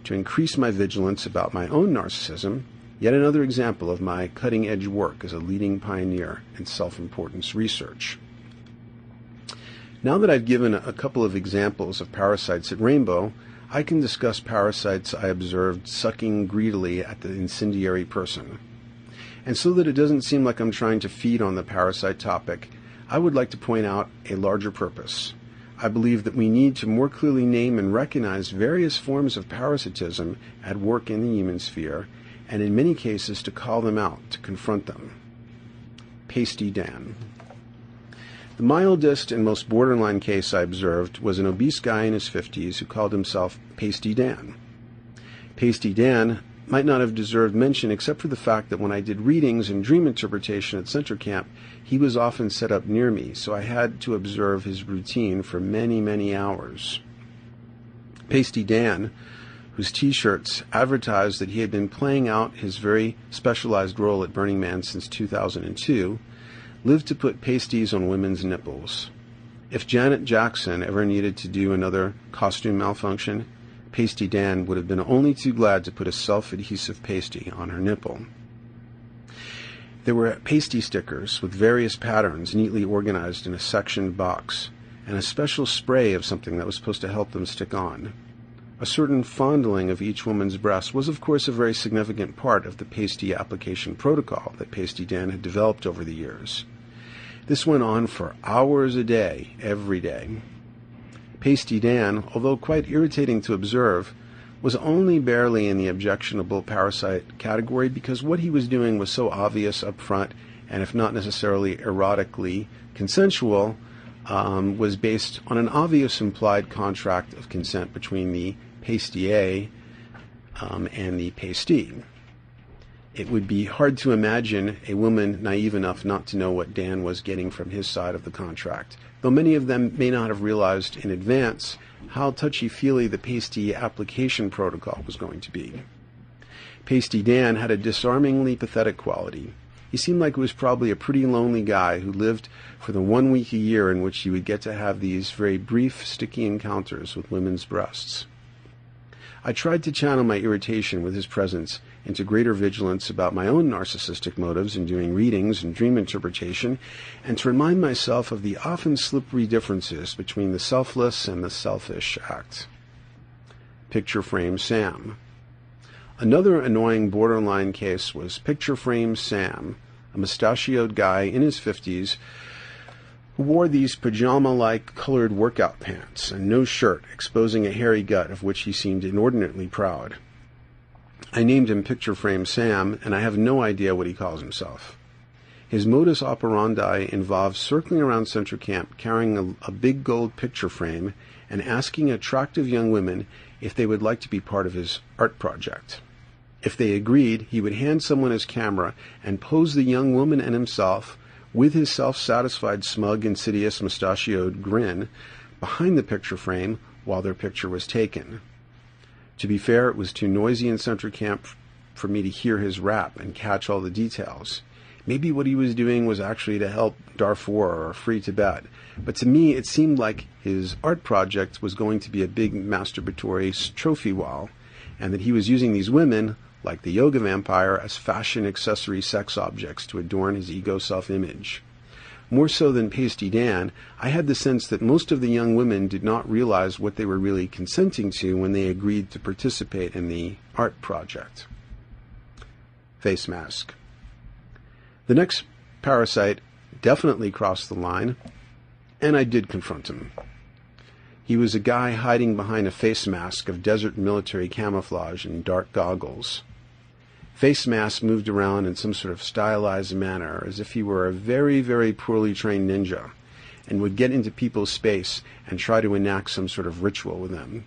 to increase my vigilance about my own narcissism, yet another example of my cutting edge work as a leading pioneer in self importance research. Now that I've given a couple of examples of parasites at Rainbow, I can discuss parasites I observed sucking greedily at the incendiary person. And so that it doesn't seem like I'm trying to feed on the parasite topic, I would like to point out a larger purpose. I believe that we need to more clearly name and recognize various forms of parasitism at work in the human sphere, and in many cases to call them out, to confront them. Pasty Dan. The mildest and most borderline case I observed was an obese guy in his 50s who called himself Pasty Dan. Pasty Dan might not have deserved mention except for the fact that when I did readings and dream interpretation at Center Camp, he was often set up near me, so I had to observe his routine for many, many hours. Pasty Dan, whose t shirts advertised that he had been playing out his very specialized role at Burning Man since 2002, lived to put pasties on women's nipples. If Janet Jackson ever needed to do another costume malfunction, Pasty Dan would have been only too glad to put a self-adhesive pasty on her nipple. There were pasty stickers with various patterns neatly organized in a sectioned box, and a special spray of something that was supposed to help them stick on. A certain fondling of each woman's breast was, of course, a very significant part of the pasty application protocol that Pasty Dan had developed over the years. This went on for hours a day, every day. Pasty Dan, although quite irritating to observe, was only barely in the objectionable parasite category because what he was doing was so obvious up front, and if not necessarily erotically consensual, um, was based on an obvious implied contract of consent between the pastier um, and the pastee. It would be hard to imagine a woman naive enough not to know what Dan was getting from his side of the contract, though many of them may not have realized in advance how touchy-feely the pasty application protocol was going to be. Pasty Dan had a disarmingly pathetic quality. He seemed like he was probably a pretty lonely guy who lived for the one week a year in which he would get to have these very brief, sticky encounters with women's breasts. I tried to channel my irritation with his presence into greater vigilance about my own narcissistic motives in doing readings and dream interpretation, and to remind myself of the often slippery differences between the selfless and the selfish act. Picture Frame Sam. Another annoying borderline case was Picture Frame Sam, a mustachioed guy in his 50s who wore these pajama-like colored workout pants and no shirt, exposing a hairy gut of which he seemed inordinately proud. I named him Picture Frame Sam, and I have no idea what he calls himself. His modus operandi involves circling around Center Camp carrying a, a, big gold picture frame and asking attractive young women if they would like to be part of his art project. If they agreed, he would hand someone his camera and pose the young woman and himself with his self-satisfied, smug, insidious, mustachioed grin behind the picture frame while their picture was taken. To be fair, it was too noisy in Central Camp for me to hear his rap and catch all the details. Maybe what he was doing was actually to help Darfur or free Tibet, but to me it seemed like his art project was going to be a big masturbatory trophy wall, and that he was using these women like the yoga vampire, as fashion accessory sex objects to adorn his ego self image. More so than Pasty Dan, I had the sense that most of the young women did not realize what they were really consenting to when they agreed to participate in the art project. Face mask. The next parasite definitely crossed the line, and I did confront him. He was a guy hiding behind a face mask of desert military camouflage and dark goggles face mask moved around in some sort of stylized manner, as if he were a very, very poorly trained ninja, and would get into people's space and try to enact some sort of ritual with them.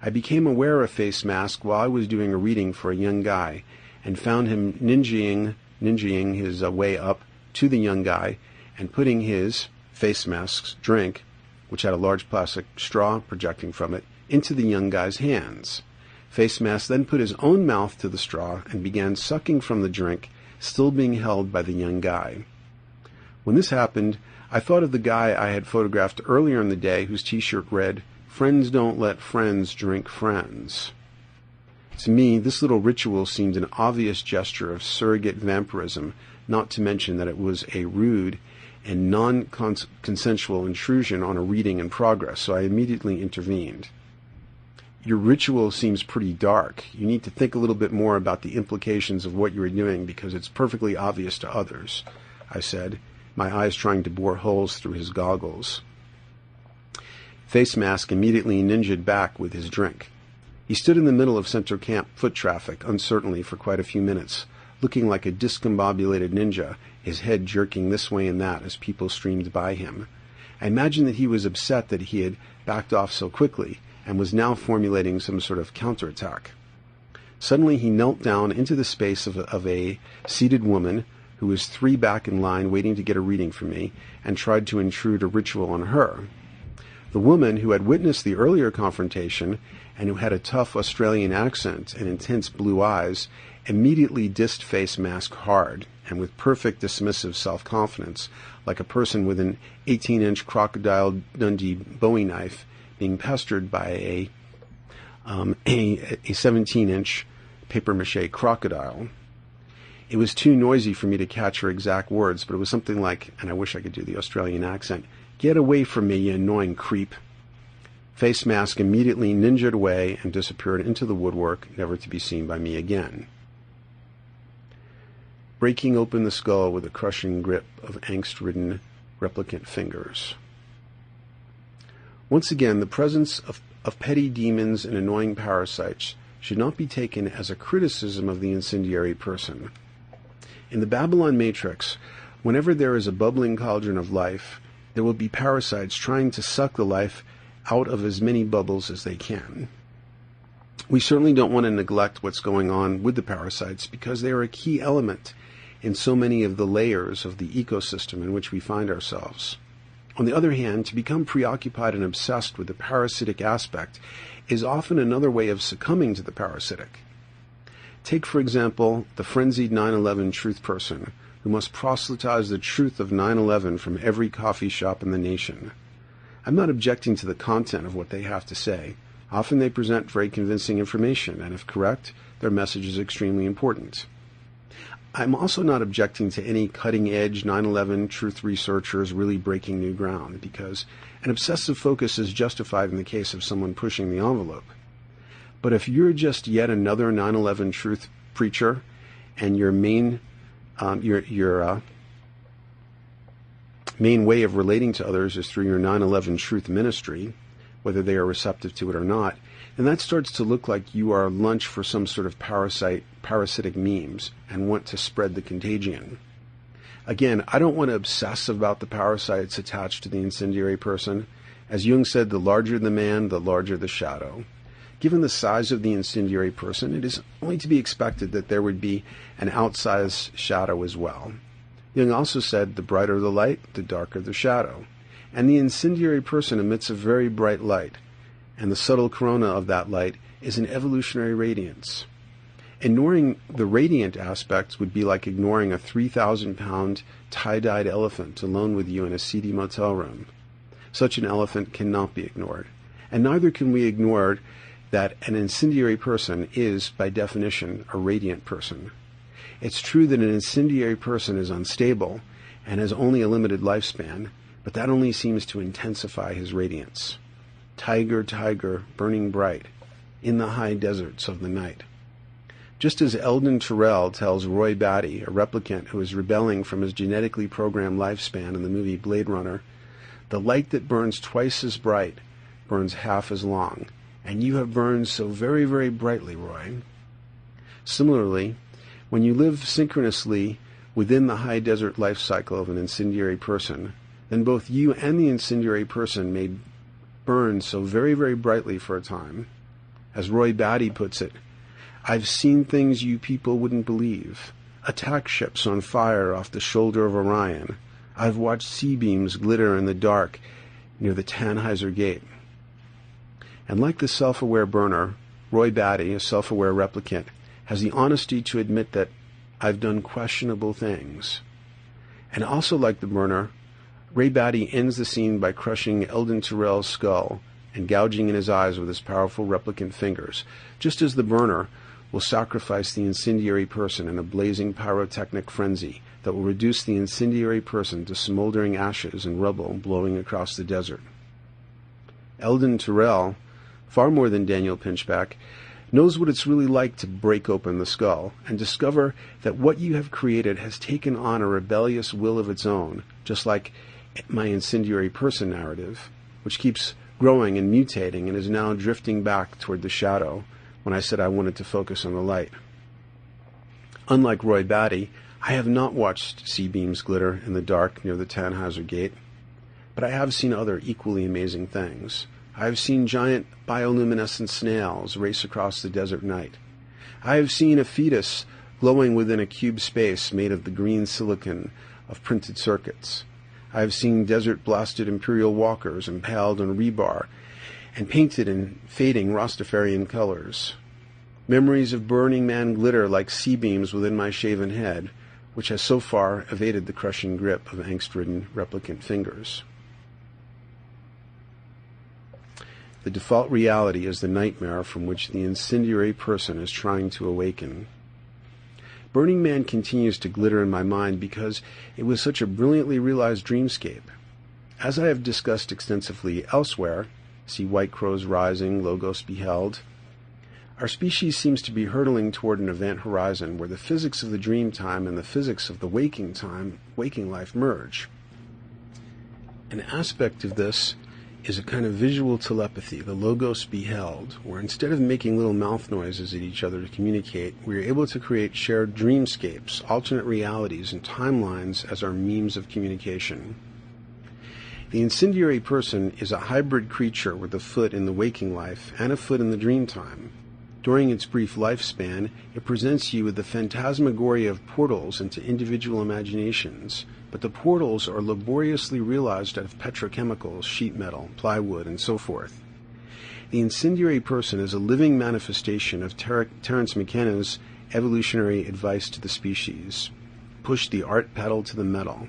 I became aware of Face Mask while I was doing a reading for a young guy, and found him ninjaing, ninjaing his uh, way up to the young guy and putting his face mask's drink, which had a large plastic straw projecting from it, into the young guy's hands. Face Mask then put his own mouth to the straw and began sucking from the drink, still being held by the young guy. When this happened, I thought of the guy I had photographed earlier in the day whose t-shirt read, Friends don't let friends drink friends. To me, this little ritual seemed an obvious gesture of surrogate vampirism, not to mention that it was a rude and non-consensual intrusion on a reading in progress, so I immediately intervened your ritual seems pretty dark. You need to think a little bit more about the implications of what you are doing because it's perfectly obvious to others, I said, my eyes trying to bore holes through his goggles. Face Mask immediately ninjaed back with his drink. He stood in the middle of center camp foot traffic uncertainly for quite a few minutes, looking like a discombobulated ninja, his head jerking this way and that as people streamed by him. I imagined that he was upset that he had backed off so quickly, and was now formulating some sort of counterattack. Suddenly he knelt down into the space of a, of a seated woman who was three back in line waiting to get a reading from me and tried to intrude a ritual on her. The woman who had witnessed the earlier confrontation and who had a tough Australian accent and intense blue eyes immediately dissed face mask hard and with perfect dismissive self-confidence, like a person with an 18-inch crocodile Dundee Bowie knife being pestered by a um, a, a 17-inch papier-mâché crocodile. It was too noisy for me to catch her exact words, but it was something like, and I wish I could do the Australian accent, Get away from me, you annoying creep. Face mask immediately ninjaed away and disappeared into the woodwork, never to be seen by me again breaking open the skull with a crushing grip of angst-ridden replicant fingers. Once again, the presence of, of petty demons and annoying parasites should not be taken as a criticism of the incendiary person. In the Babylon Matrix, whenever there is a bubbling cauldron of life, there will be parasites trying to suck the life out of as many bubbles as they can. We certainly don't want to neglect what's going on with the parasites because they are a key element in so many of the layers of the ecosystem in which we find ourselves. On the other hand, to become preoccupied and obsessed with the parasitic aspect is often another way of succumbing to the parasitic. Take, for example, the frenzied 9 11 truth person who must proselytize the truth of 9 11 from every coffee shop in the nation. I'm not objecting to the content of what they have to say. Often they present very convincing information, and if correct, their message is extremely important. I'm also not objecting to any cutting edge 9 11 truth researchers really breaking new ground because an obsessive focus is justified in the case of someone pushing the envelope. But if you're just yet another 9 11 truth preacher and your main, um, your, your uh, main way of relating to others is through your 9 11 truth ministry, whether they are receptive to it or not, and that starts to look like you are lunch for some sort of parasite, parasitic memes and want to spread the contagion. Again, I don't want to obsess about the parasites attached to the incendiary person. As Jung said, the larger the man, the larger the shadow. Given the size of the incendiary person, it is only to be expected that there would be an outsized shadow as well. Jung also said, the brighter the light, the darker the shadow. And the incendiary person emits a very bright light, and the subtle corona of that light is an evolutionary radiance. Ignoring the radiant aspects would be like ignoring a 3,000 pound tie dyed elephant alone with you in a seedy motel room. Such an elephant cannot be ignored. And neither can we ignore that an incendiary person is, by definition, a radiant person. It's true that an incendiary person is unstable and has only a limited lifespan, but that only seems to intensify his radiance. Tiger, tiger, burning bright, in the high deserts of the night. Just as Eldon Tyrell tells Roy Batty, a replicant who is rebelling from his genetically programmed lifespan in the movie Blade Runner, the light that burns twice as bright burns half as long, and you have burned so very, very brightly, Roy. Similarly, when you live synchronously within the high desert life cycle of an incendiary person, then both you and the incendiary person may burned so very, very brightly for a time. As Roy Batty puts it, I've seen things you people wouldn't believe. Attack ships on fire off the shoulder of Orion. I've watched C-beams glitter in the dark near the Tannhäuser Gate. And like the self-aware burner, Roy Batty, a self-aware replicant, has the honesty to admit that I've done questionable things. And also like the burner, Roy Batty ends the scene by crushing Eldon Tyrell's skull and gouging in his eyes with his powerful replicant fingers, just as the burner will sacrifice the incendiary person in a blazing pyrotechnic frenzy that will reduce the incendiary person to smoldering ashes and rubble blowing across the desert. Eldon Tyrell, far more than Daniel Pinchbeck, knows what it's really like to break open the skull and discover that what you have created has taken on a rebellious will of its own, just like my incendiary person narrative, which keeps growing and mutating and is now drifting back toward the shadow when I said I wanted to focus on the light. Unlike Roy Batty, I have not watched C-beams glitter in the dark near the Tannhäuser Gate, but I have seen other equally amazing things. I have seen giant bioluminescent snails race across the desert night. I have seen a fetus glowing within a cube space made of the green silicon of printed circuits. I have seen desert blasted imperial walkers impaled on rebar and painted in fading Rastafarian colors. Memories of Burning Man glitter like C-beams within my shaven head, which has so far evaded the crushing grip of angst-ridden replicant fingers. The default reality is the nightmare from which the incendiary person is trying to awaken. Burning Man continues to glitter in my mind because it was such a brilliantly realized dreamscape. As I have discussed extensively elsewhere, see White Crows Rising, Logos Beheld, our species seems to be hurtling toward an event horizon where the physics of the dream time and the physics of the waking time, waking life merge. An aspect of this is a kind of visual telepathy, the logos beheld, where instead of making little mouth noises at each other to communicate, we are able to create shared dreamscapes, alternate realities, and timelines as our means of communication. The incendiary person is a hybrid creature with a foot in the waking life and a foot in the dream time. During its brief lifespan, it presents you with the phantasmagoria of portals into individual imaginations, but the portals are laboriously realized out of petrochemicals, sheet metal, plywood, and so forth. The incendiary person is a living manifestation of Ter- Terence McKenna's evolutionary advice to the species push the art pedal to the metal.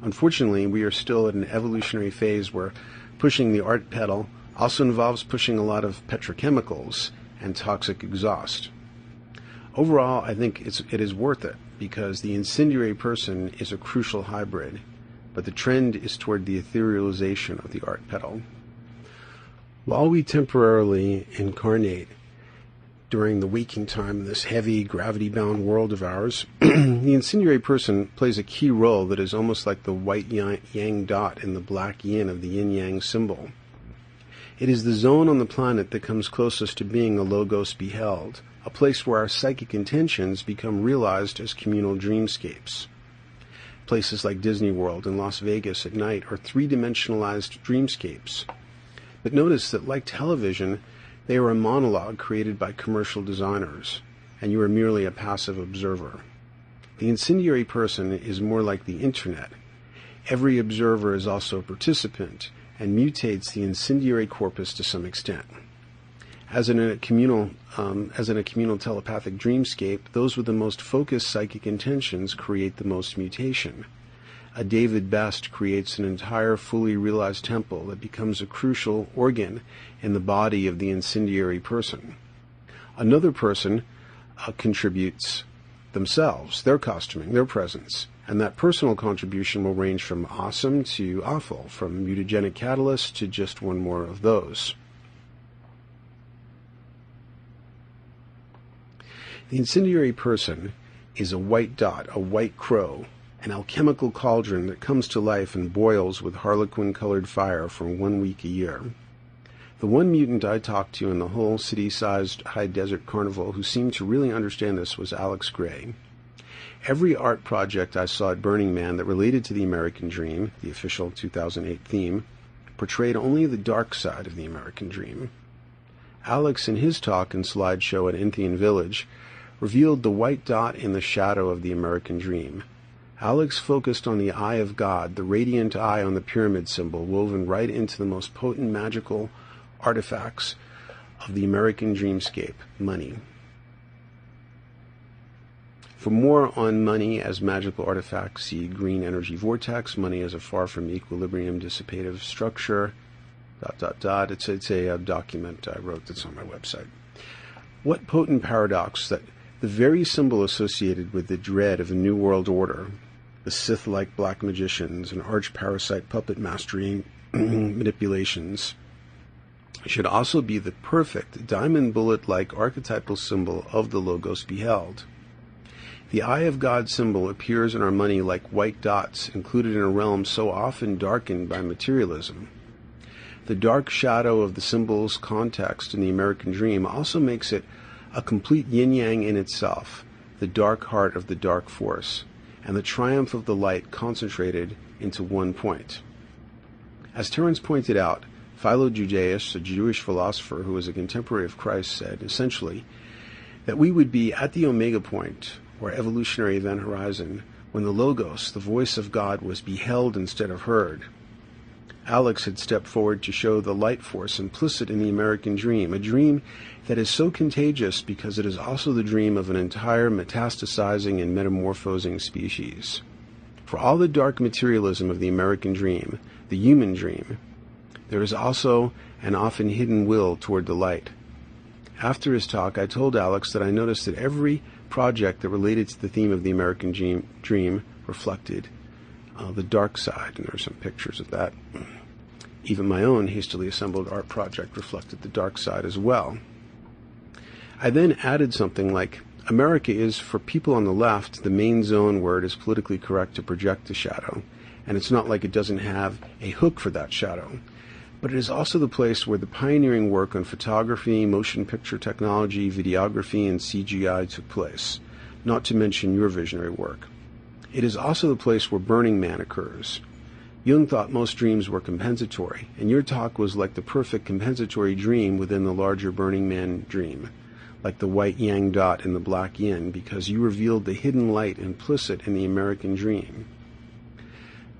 Unfortunately, we are still at an evolutionary phase where pushing the art pedal also involves pushing a lot of petrochemicals and toxic exhaust. Overall, I think it is worth it because the incendiary person is a crucial hybrid, but the trend is toward the etherealization of the art pedal. While we temporarily incarnate during the waking time in this heavy, gravity bound world of ours, (clears throat) the incendiary person plays a key role that is almost like the white yang dot in the black yin of the yin yang symbol. It is the zone on the planet that comes closest to being a logos beheld, a place where our psychic intentions become realized as communal dreamscapes. Places like Disney World and Las Vegas at night are three dimensionalized dreamscapes. But notice that, like television, they are a monologue created by commercial designers, and you are merely a passive observer. The incendiary person is more like the internet. Every observer is also a participant and mutates the incendiary corpus to some extent as in a communal um, as in a communal telepathic dreamscape, those with the most focused psychic intentions create the most mutation. A David Best creates an entire fully realized temple that becomes a crucial organ in the body of the incendiary person. Another person uh, contributes themselves, their costuming, their presence, and that personal contribution will range from awesome to awful, from mutagenic catalyst to just one more of those. The incendiary person is a white dot, a white crow, an alchemical cauldron that comes to life and boils with harlequin colored fire for one week a year. The one mutant I talked to in the whole city sized high desert carnival who seemed to really understand this was Alex Grey. Every art project I saw at Burning Man that related to the American Dream, the official 2008 theme, portrayed only the dark side of the American Dream. Alex, in his talk and slideshow at Entheon Village, revealed the white dot in the shadow of the American dream. Alex focused on the eye of God, the radiant eye on the pyramid symbol, woven right into the most potent magical artifacts of the American dreamscape money. For more on money as magical artifacts, see Green Energy Vortex, money as a far from equilibrium dissipative structure, dot, dot, dot. It's, it's a, a document I wrote that's on my website. What potent paradox that the very symbol associated with the dread of the New World Order, the Sith like black magicians and arch parasite puppet mastering (clears throat) manipulations, should also be the perfect diamond bullet like archetypal symbol of the Logos beheld. The Eye of God symbol appears in our money like white dots included in a realm so often darkened by materialism. The dark shadow of the symbol's context in the American dream also makes it a complete yin yang in itself, the dark heart of the dark force, and the triumph of the light concentrated into one point. As Terence pointed out, Philo Judaeus, a Jewish philosopher who was a contemporary of Christ, said essentially that we would be at the omega point or evolutionary event horizon when the Logos, the voice of God, was beheld instead of heard. Alex had stepped forward to show the light force implicit in the American dream, a dream that is so contagious because it is also the dream of an entire metastasizing and metamorphosing species. For all the dark materialism of the American dream, the human dream, there is also an often hidden will toward the light. After his talk, I told Alex that I noticed that every project that related to the theme of the American dream, reflected uh, the dark side, and there are some pictures of that. Even my own hastily assembled art project reflected the dark side as well. I then added something like America is, for people on the left, the main zone where it is politically correct to project the shadow, and it's not like it doesn't have a hook for that shadow. But it is also the place where the pioneering work on photography, motion picture technology, videography, and CGI took place, not to mention your visionary work. It is also the place where Burning Man occurs. Jung thought most dreams were compensatory, and your talk was like the perfect compensatory dream within the larger Burning Man dream, like the white yang dot in the black yin, because you revealed the hidden light implicit in the American dream.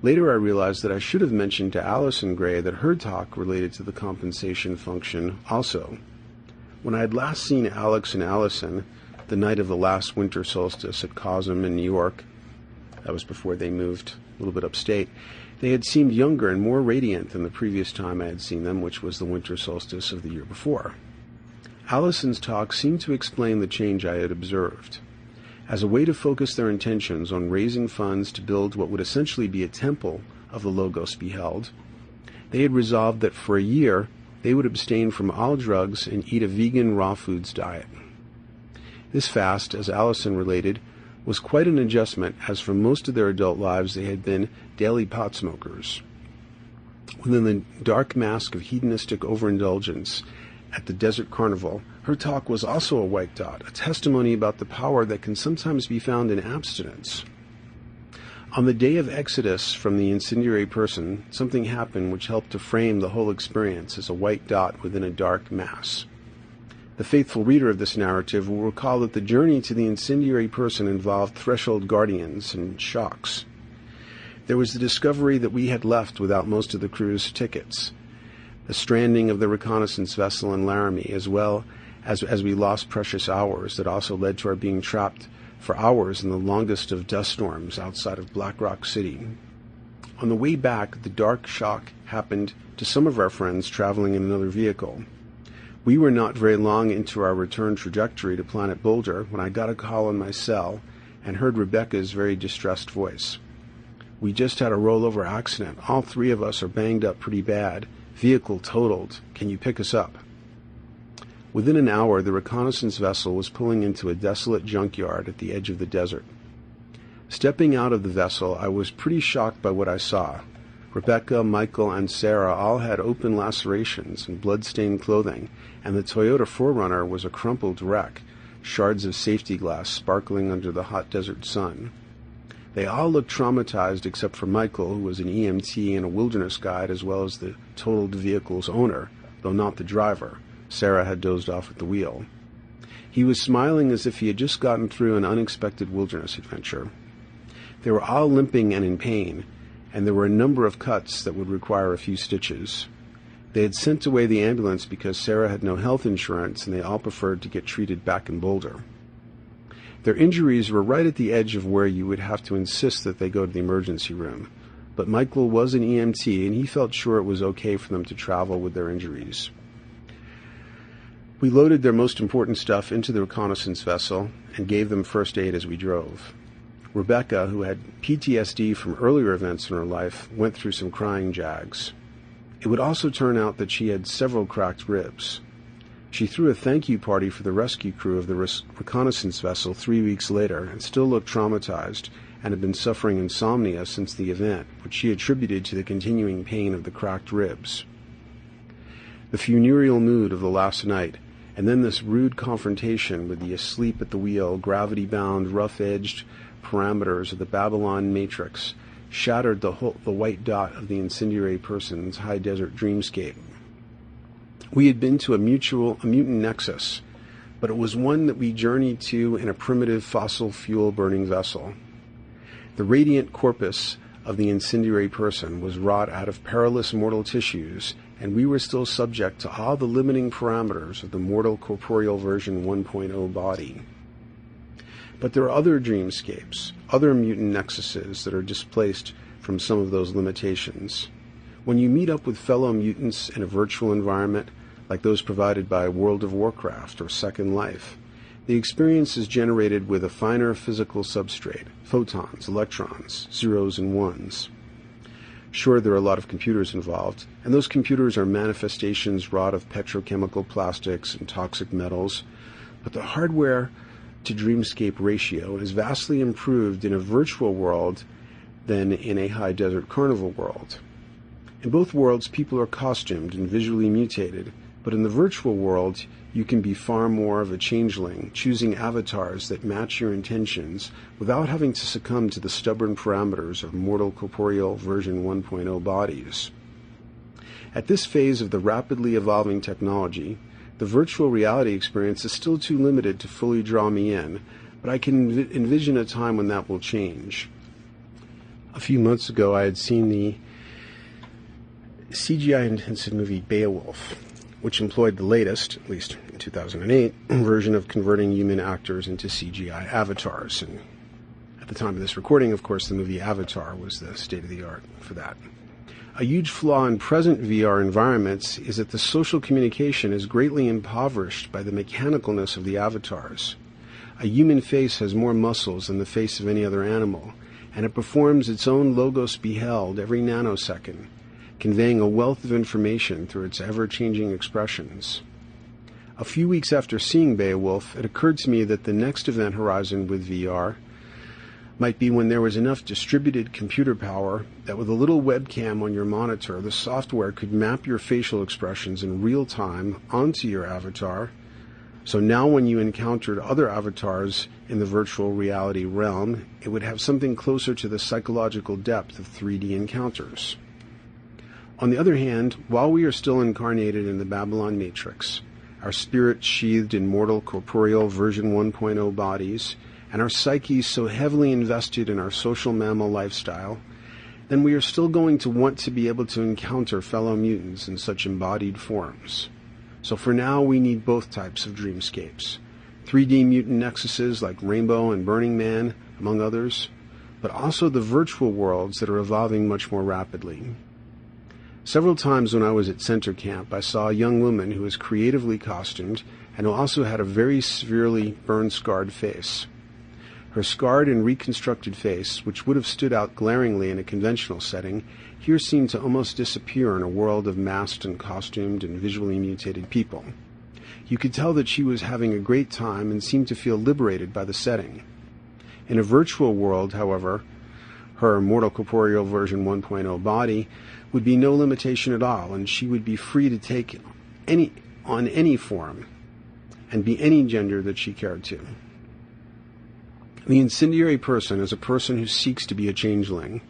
Later, I realized that I should have mentioned to Allyson Grey that her talk related to the compensation function also. When I had last seen Alex and Allyson, the night of the last winter solstice at Cosm in New York, that was before they moved a little bit upstate. They had seemed younger and more radiant than the previous time I had seen them, which was the winter solstice of the year before. Allyson's talk seemed to explain the change I had observed. As a way to focus their intentions on raising funds to build what would essentially be a temple of the Logos beheld, they had resolved that for a year they would abstain from all drugs and eat a vegan raw foods diet. This fast, as Allyson related, was quite an adjustment, as for most of their adult lives they had been daily pot smokers. Within the dark mask of hedonistic overindulgence at the Desert Carnival, her talk was also a white dot, a testimony about the power that can sometimes be found in abstinence. On the day of exodus from the incendiary person, something happened which helped to frame the whole experience as a white dot within a dark mass. The faithful reader of this narrative will recall that the journey to the incendiary person involved threshold guardians and shocks. There was the discovery that we had left without most of the crew's tickets, the stranding of the reconnaissance vessel in Laramie, as well as, as we lost precious hours that also led to our being trapped for hours in the longest of dust storms outside of Black Rock City. On the way back, the dark shock happened to some of our friends traveling in another vehicle. We were not very long into our return trajectory to Planet Boulder when I got a call on my cell and heard Rebecca's very distressed voice. We just had a rollover accident. All three of us are banged up pretty bad. Vehicle totaled. Can you pick us up? Within an hour, the reconnaissance vessel was pulling into a desolate junkyard at the edge of the desert. Stepping out of the vessel, I was pretty shocked by what I saw. Rebecca, Michael, and Sarah all had open lacerations and blood-stained clothing, and the Toyota 4Runner was a crumpled wreck, shards of safety glass sparkling under the hot desert sun. They all looked traumatized except for Michael, who was an EMT and a wilderness guide as well as the totaled vehicle's owner, though not the driver. Sarah had dozed off at the wheel. He was smiling as if he had just gotten through an unexpected wilderness adventure. They were all limping and in pain, and there were a number of cuts that would require a few stitches. They had sent away the ambulance because Sarah had no health insurance and they all preferred to get treated back in Boulder. Their injuries were right at the edge of where you would have to insist that they go to the emergency room. But Michael was an EMT and he felt sure it was okay for them to travel with their injuries. We loaded their most important stuff into the reconnaissance vessel and gave them first aid as we drove. Rebecca, who had PTSD from earlier events in her life, went through some crying jags. It would also turn out that she had several cracked ribs. She threw a thank you party for the rescue crew of the reconnaissance vessel three weeks later and still looked traumatized and had been suffering insomnia since the event, which she attributed to the continuing pain of the cracked ribs. The funereal mood of the last night, and then this rude confrontation with the asleep at the wheel, gravity bound, rough edged, parameters of the Babylon matrix shattered the, whole, the white dot of the incendiary person's high desert dreamscape. We had been to a mutual, a mutant nexus, but it was one that we journeyed to in a primitive fossil fuel burning vessel. The radiant corpus of the incendiary person was wrought out of perilous mortal tissues, and we were still subject to all the limiting parameters of the mortal corporeal version 1.0 body. But there are other dreamscapes, other mutant nexuses that are displaced from some of those limitations. When you meet up with fellow mutants in a virtual environment, like those provided by World of Warcraft or Second Life, the experience is generated with a finer physical substrate photons, electrons, zeros, and ones. Sure, there are a lot of computers involved, and those computers are manifestations wrought of petrochemical plastics and toxic metals, but the hardware to dreamscape ratio is vastly improved in a virtual world than in a high desert carnival world. In both worlds, people are costumed and visually mutated, but in the virtual world, you can be far more of a changeling, choosing avatars that match your intentions without having to succumb to the stubborn parameters of mortal corporeal version 1.0 bodies. At this phase of the rapidly evolving technology, the virtual reality experience is still too limited to fully draw me in, but I can env- envision a time when that will change. A few months ago, I had seen the CGI intensive movie Beowulf, which employed the latest, at least in 2008, (clears throat) version of converting human actors into CGI avatars. And at the time of this recording, of course, the movie Avatar was the state of the art for that. A huge flaw in present VR environments is that the social communication is greatly impoverished by the mechanicalness of the avatars. A human face has more muscles than the face of any other animal, and it performs its own logos beheld every nanosecond conveying a wealth of information through its ever changing expressions. A few weeks after seeing Beowulf, it occurred to me that the next event horizon with VR might be when there was enough distributed computer power that with a little webcam on your monitor, the software could map your facial expressions in real time onto your avatar. So now, when you encountered other avatars in the virtual reality realm, it would have something closer to the psychological depth of 3D encounters. On the other hand, while we are still incarnated in the Babylon matrix, our spirit sheathed in mortal corporeal version 1.0 bodies, and our psyches so heavily invested in our social mammal lifestyle, then we are still going to want to be able to encounter fellow mutants in such embodied forms. So for now, we need both types of dreamscapes 3D mutant nexuses like Rainbow and Burning Man, among others, but also the virtual worlds that are evolving much more rapidly. Several times when I was at center camp, I saw a young woman who was creatively costumed and who also had a very severely burn scarred face. Her scarred and reconstructed face, which would have stood out glaringly in a conventional setting, here seemed to almost disappear in a world of masked and costumed and visually mutated people. You could tell that she was having a great time and seemed to feel liberated by the setting. In a virtual world, however, her mortal corporeal version 1.0 body would be no limitation at all, and she would be free to take any on any form and be any gender that she cared to. The incendiary person is a person who seeks to be a changeling,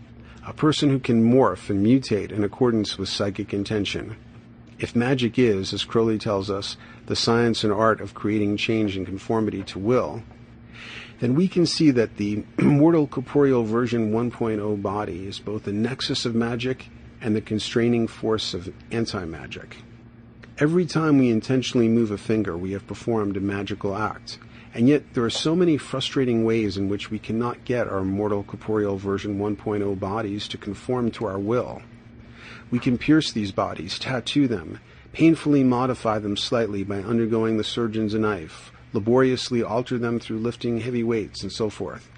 a person who can morph and mutate in accordance with psychic intention. If magic is, as Crowley tells us, the science and art of creating change in conformity to will, then we can see that the (clears throat) mortal corporeal version 1.0 body is both the nexus of magic and the constraining force of anti magic. Every time we intentionally move a finger, we have performed a magical act. And yet, there are so many frustrating ways in which we cannot get our mortal corporeal version 1.0 bodies to conform to our will. We can pierce these bodies, tattoo them, painfully modify them slightly by undergoing the surgeon's knife, laboriously alter them through lifting heavy weights, and so forth.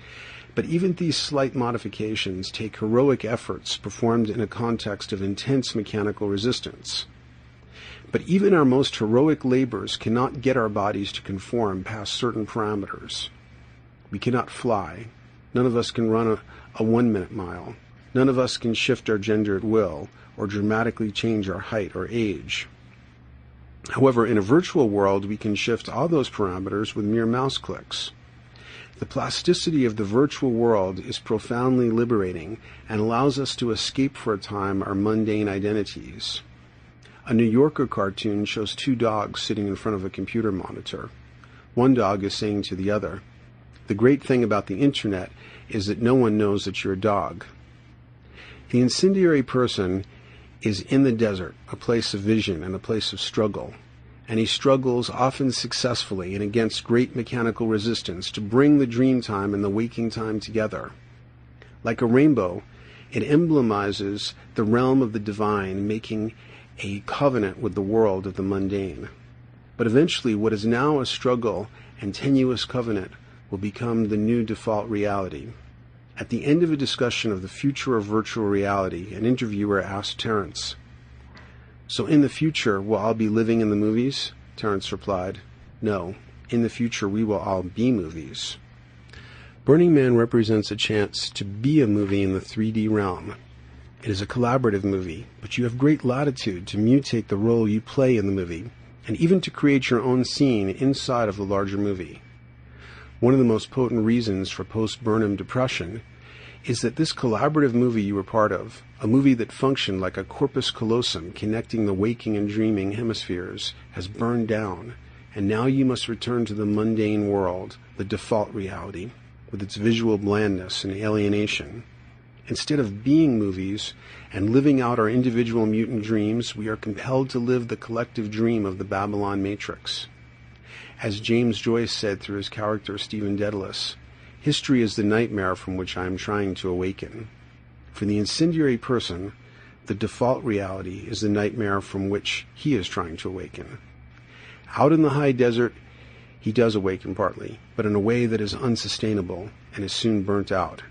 But even these slight modifications take heroic efforts performed in a context of intense mechanical resistance. But even our most heroic labors cannot get our bodies to conform past certain parameters. We cannot fly. None of us can run a, a one minute mile. None of us can shift our gender at will or dramatically change our height or age. However, in a virtual world, we can shift all those parameters with mere mouse clicks. The plasticity of the virtual world is profoundly liberating and allows us to escape for a time our mundane identities. A New Yorker cartoon shows two dogs sitting in front of a computer monitor. One dog is saying to the other, The great thing about the internet is that no one knows that you're a dog. The incendiary person is in the desert, a place of vision and a place of struggle. And he struggles often successfully and against great mechanical resistance to bring the dream time and the waking time together. Like a rainbow, it emblemizes the realm of the divine, making a covenant with the world of the mundane. But eventually, what is now a struggle and tenuous covenant will become the new default reality. At the end of a discussion of the future of virtual reality, an interviewer asked Terence, So in the future, will all be living in the movies? Terence replied, No, in the future we will all be movies. Burning Man represents a chance to be a movie in the 3D realm. It is a collaborative movie, but you have great latitude to mutate the role you play in the movie, and even to create your own scene inside of the larger movie. One of the most potent reasons for post Burnham depression is that this collaborative movie you were part of, a movie that functioned like a corpus callosum connecting the waking and dreaming hemispheres, has burned down, and now you must return to the mundane world, the default reality, with its visual blandness and alienation. Instead of being movies and living out our individual mutant dreams, we are compelled to live the collective dream of the Babylon Matrix. As James Joyce said through his character Stephen Dedalus, history is the nightmare from which I am trying to awaken. For the incendiary person, the default reality is the nightmare from which he is trying to awaken. Out in the high desert, he does awaken partly, but in a way that is unsustainable and is soon burnt out.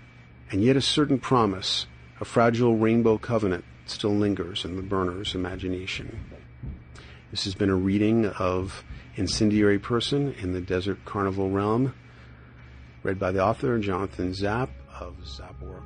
And yet a certain promise, a fragile rainbow covenant, still lingers in the burner's imagination. This has been a reading of Incendiary Person in the Desert Carnival Realm, read by the author Jonathan Zap of zaporacle.com.